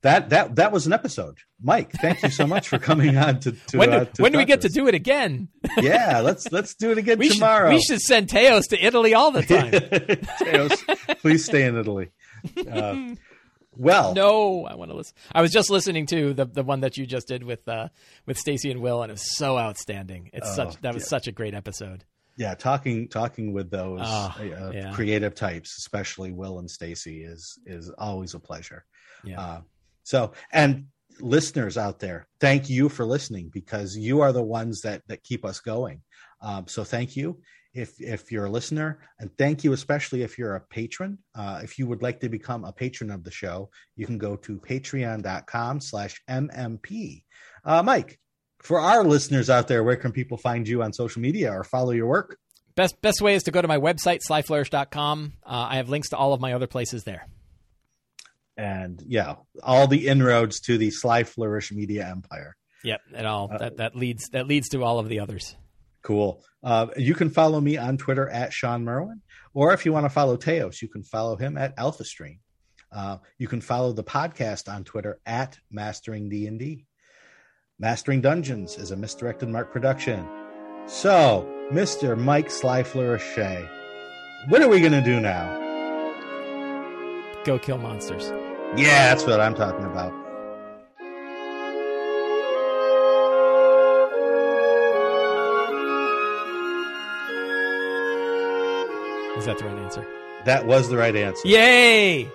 that that that was an episode. Mike, thank you so much for coming on to, to when do, uh, to when do we get to us. do it again Yeah, let's let's do it again we tomorrow. should we should send teos to italy all the time Teos, please stay in Italy. Uh, well, no i want to listen i was just listening to the the one that you just did with uh with stacy and will and it was so outstanding it's Oh, such that was yeah. such a great episode yeah, talking talking with those Oh, uh, yeah. creative types, especially Will and Stacy, is is always a pleasure. yeah Uh, so, and listeners out there, thank you for listening because you are the ones that that keep us going. Um, so, thank you if if you're a listener, and thank you especially if you're a patron. Uh, if you would like to become a patron of the show, you can go to Patreon.com/slash MMP. Uh, Mike, for our listeners out there, where can people find you on social media or follow your work? Best best way is to go to my website, slyflourish.com. Uh, I have links to all of my other places there. And yeah, all the inroads to the Sly Flourish media empire. Yep, and all Uh, that that leads that leads to all of the others. Cool. Uh, you can follow me on Twitter at Shawn Merwin, or if you want to follow Teos, you can follow him at AlphaStream. Uh, you can follow the podcast on Twitter at Mastering D&D. Mastering Dungeons is a misdirected mark production. So, Mr. Mike Sly Flourish, what are we going to do now? Go kill monsters. Yeah, that's what I'm talking about. Is that the right answer? That was the right answer. Yay!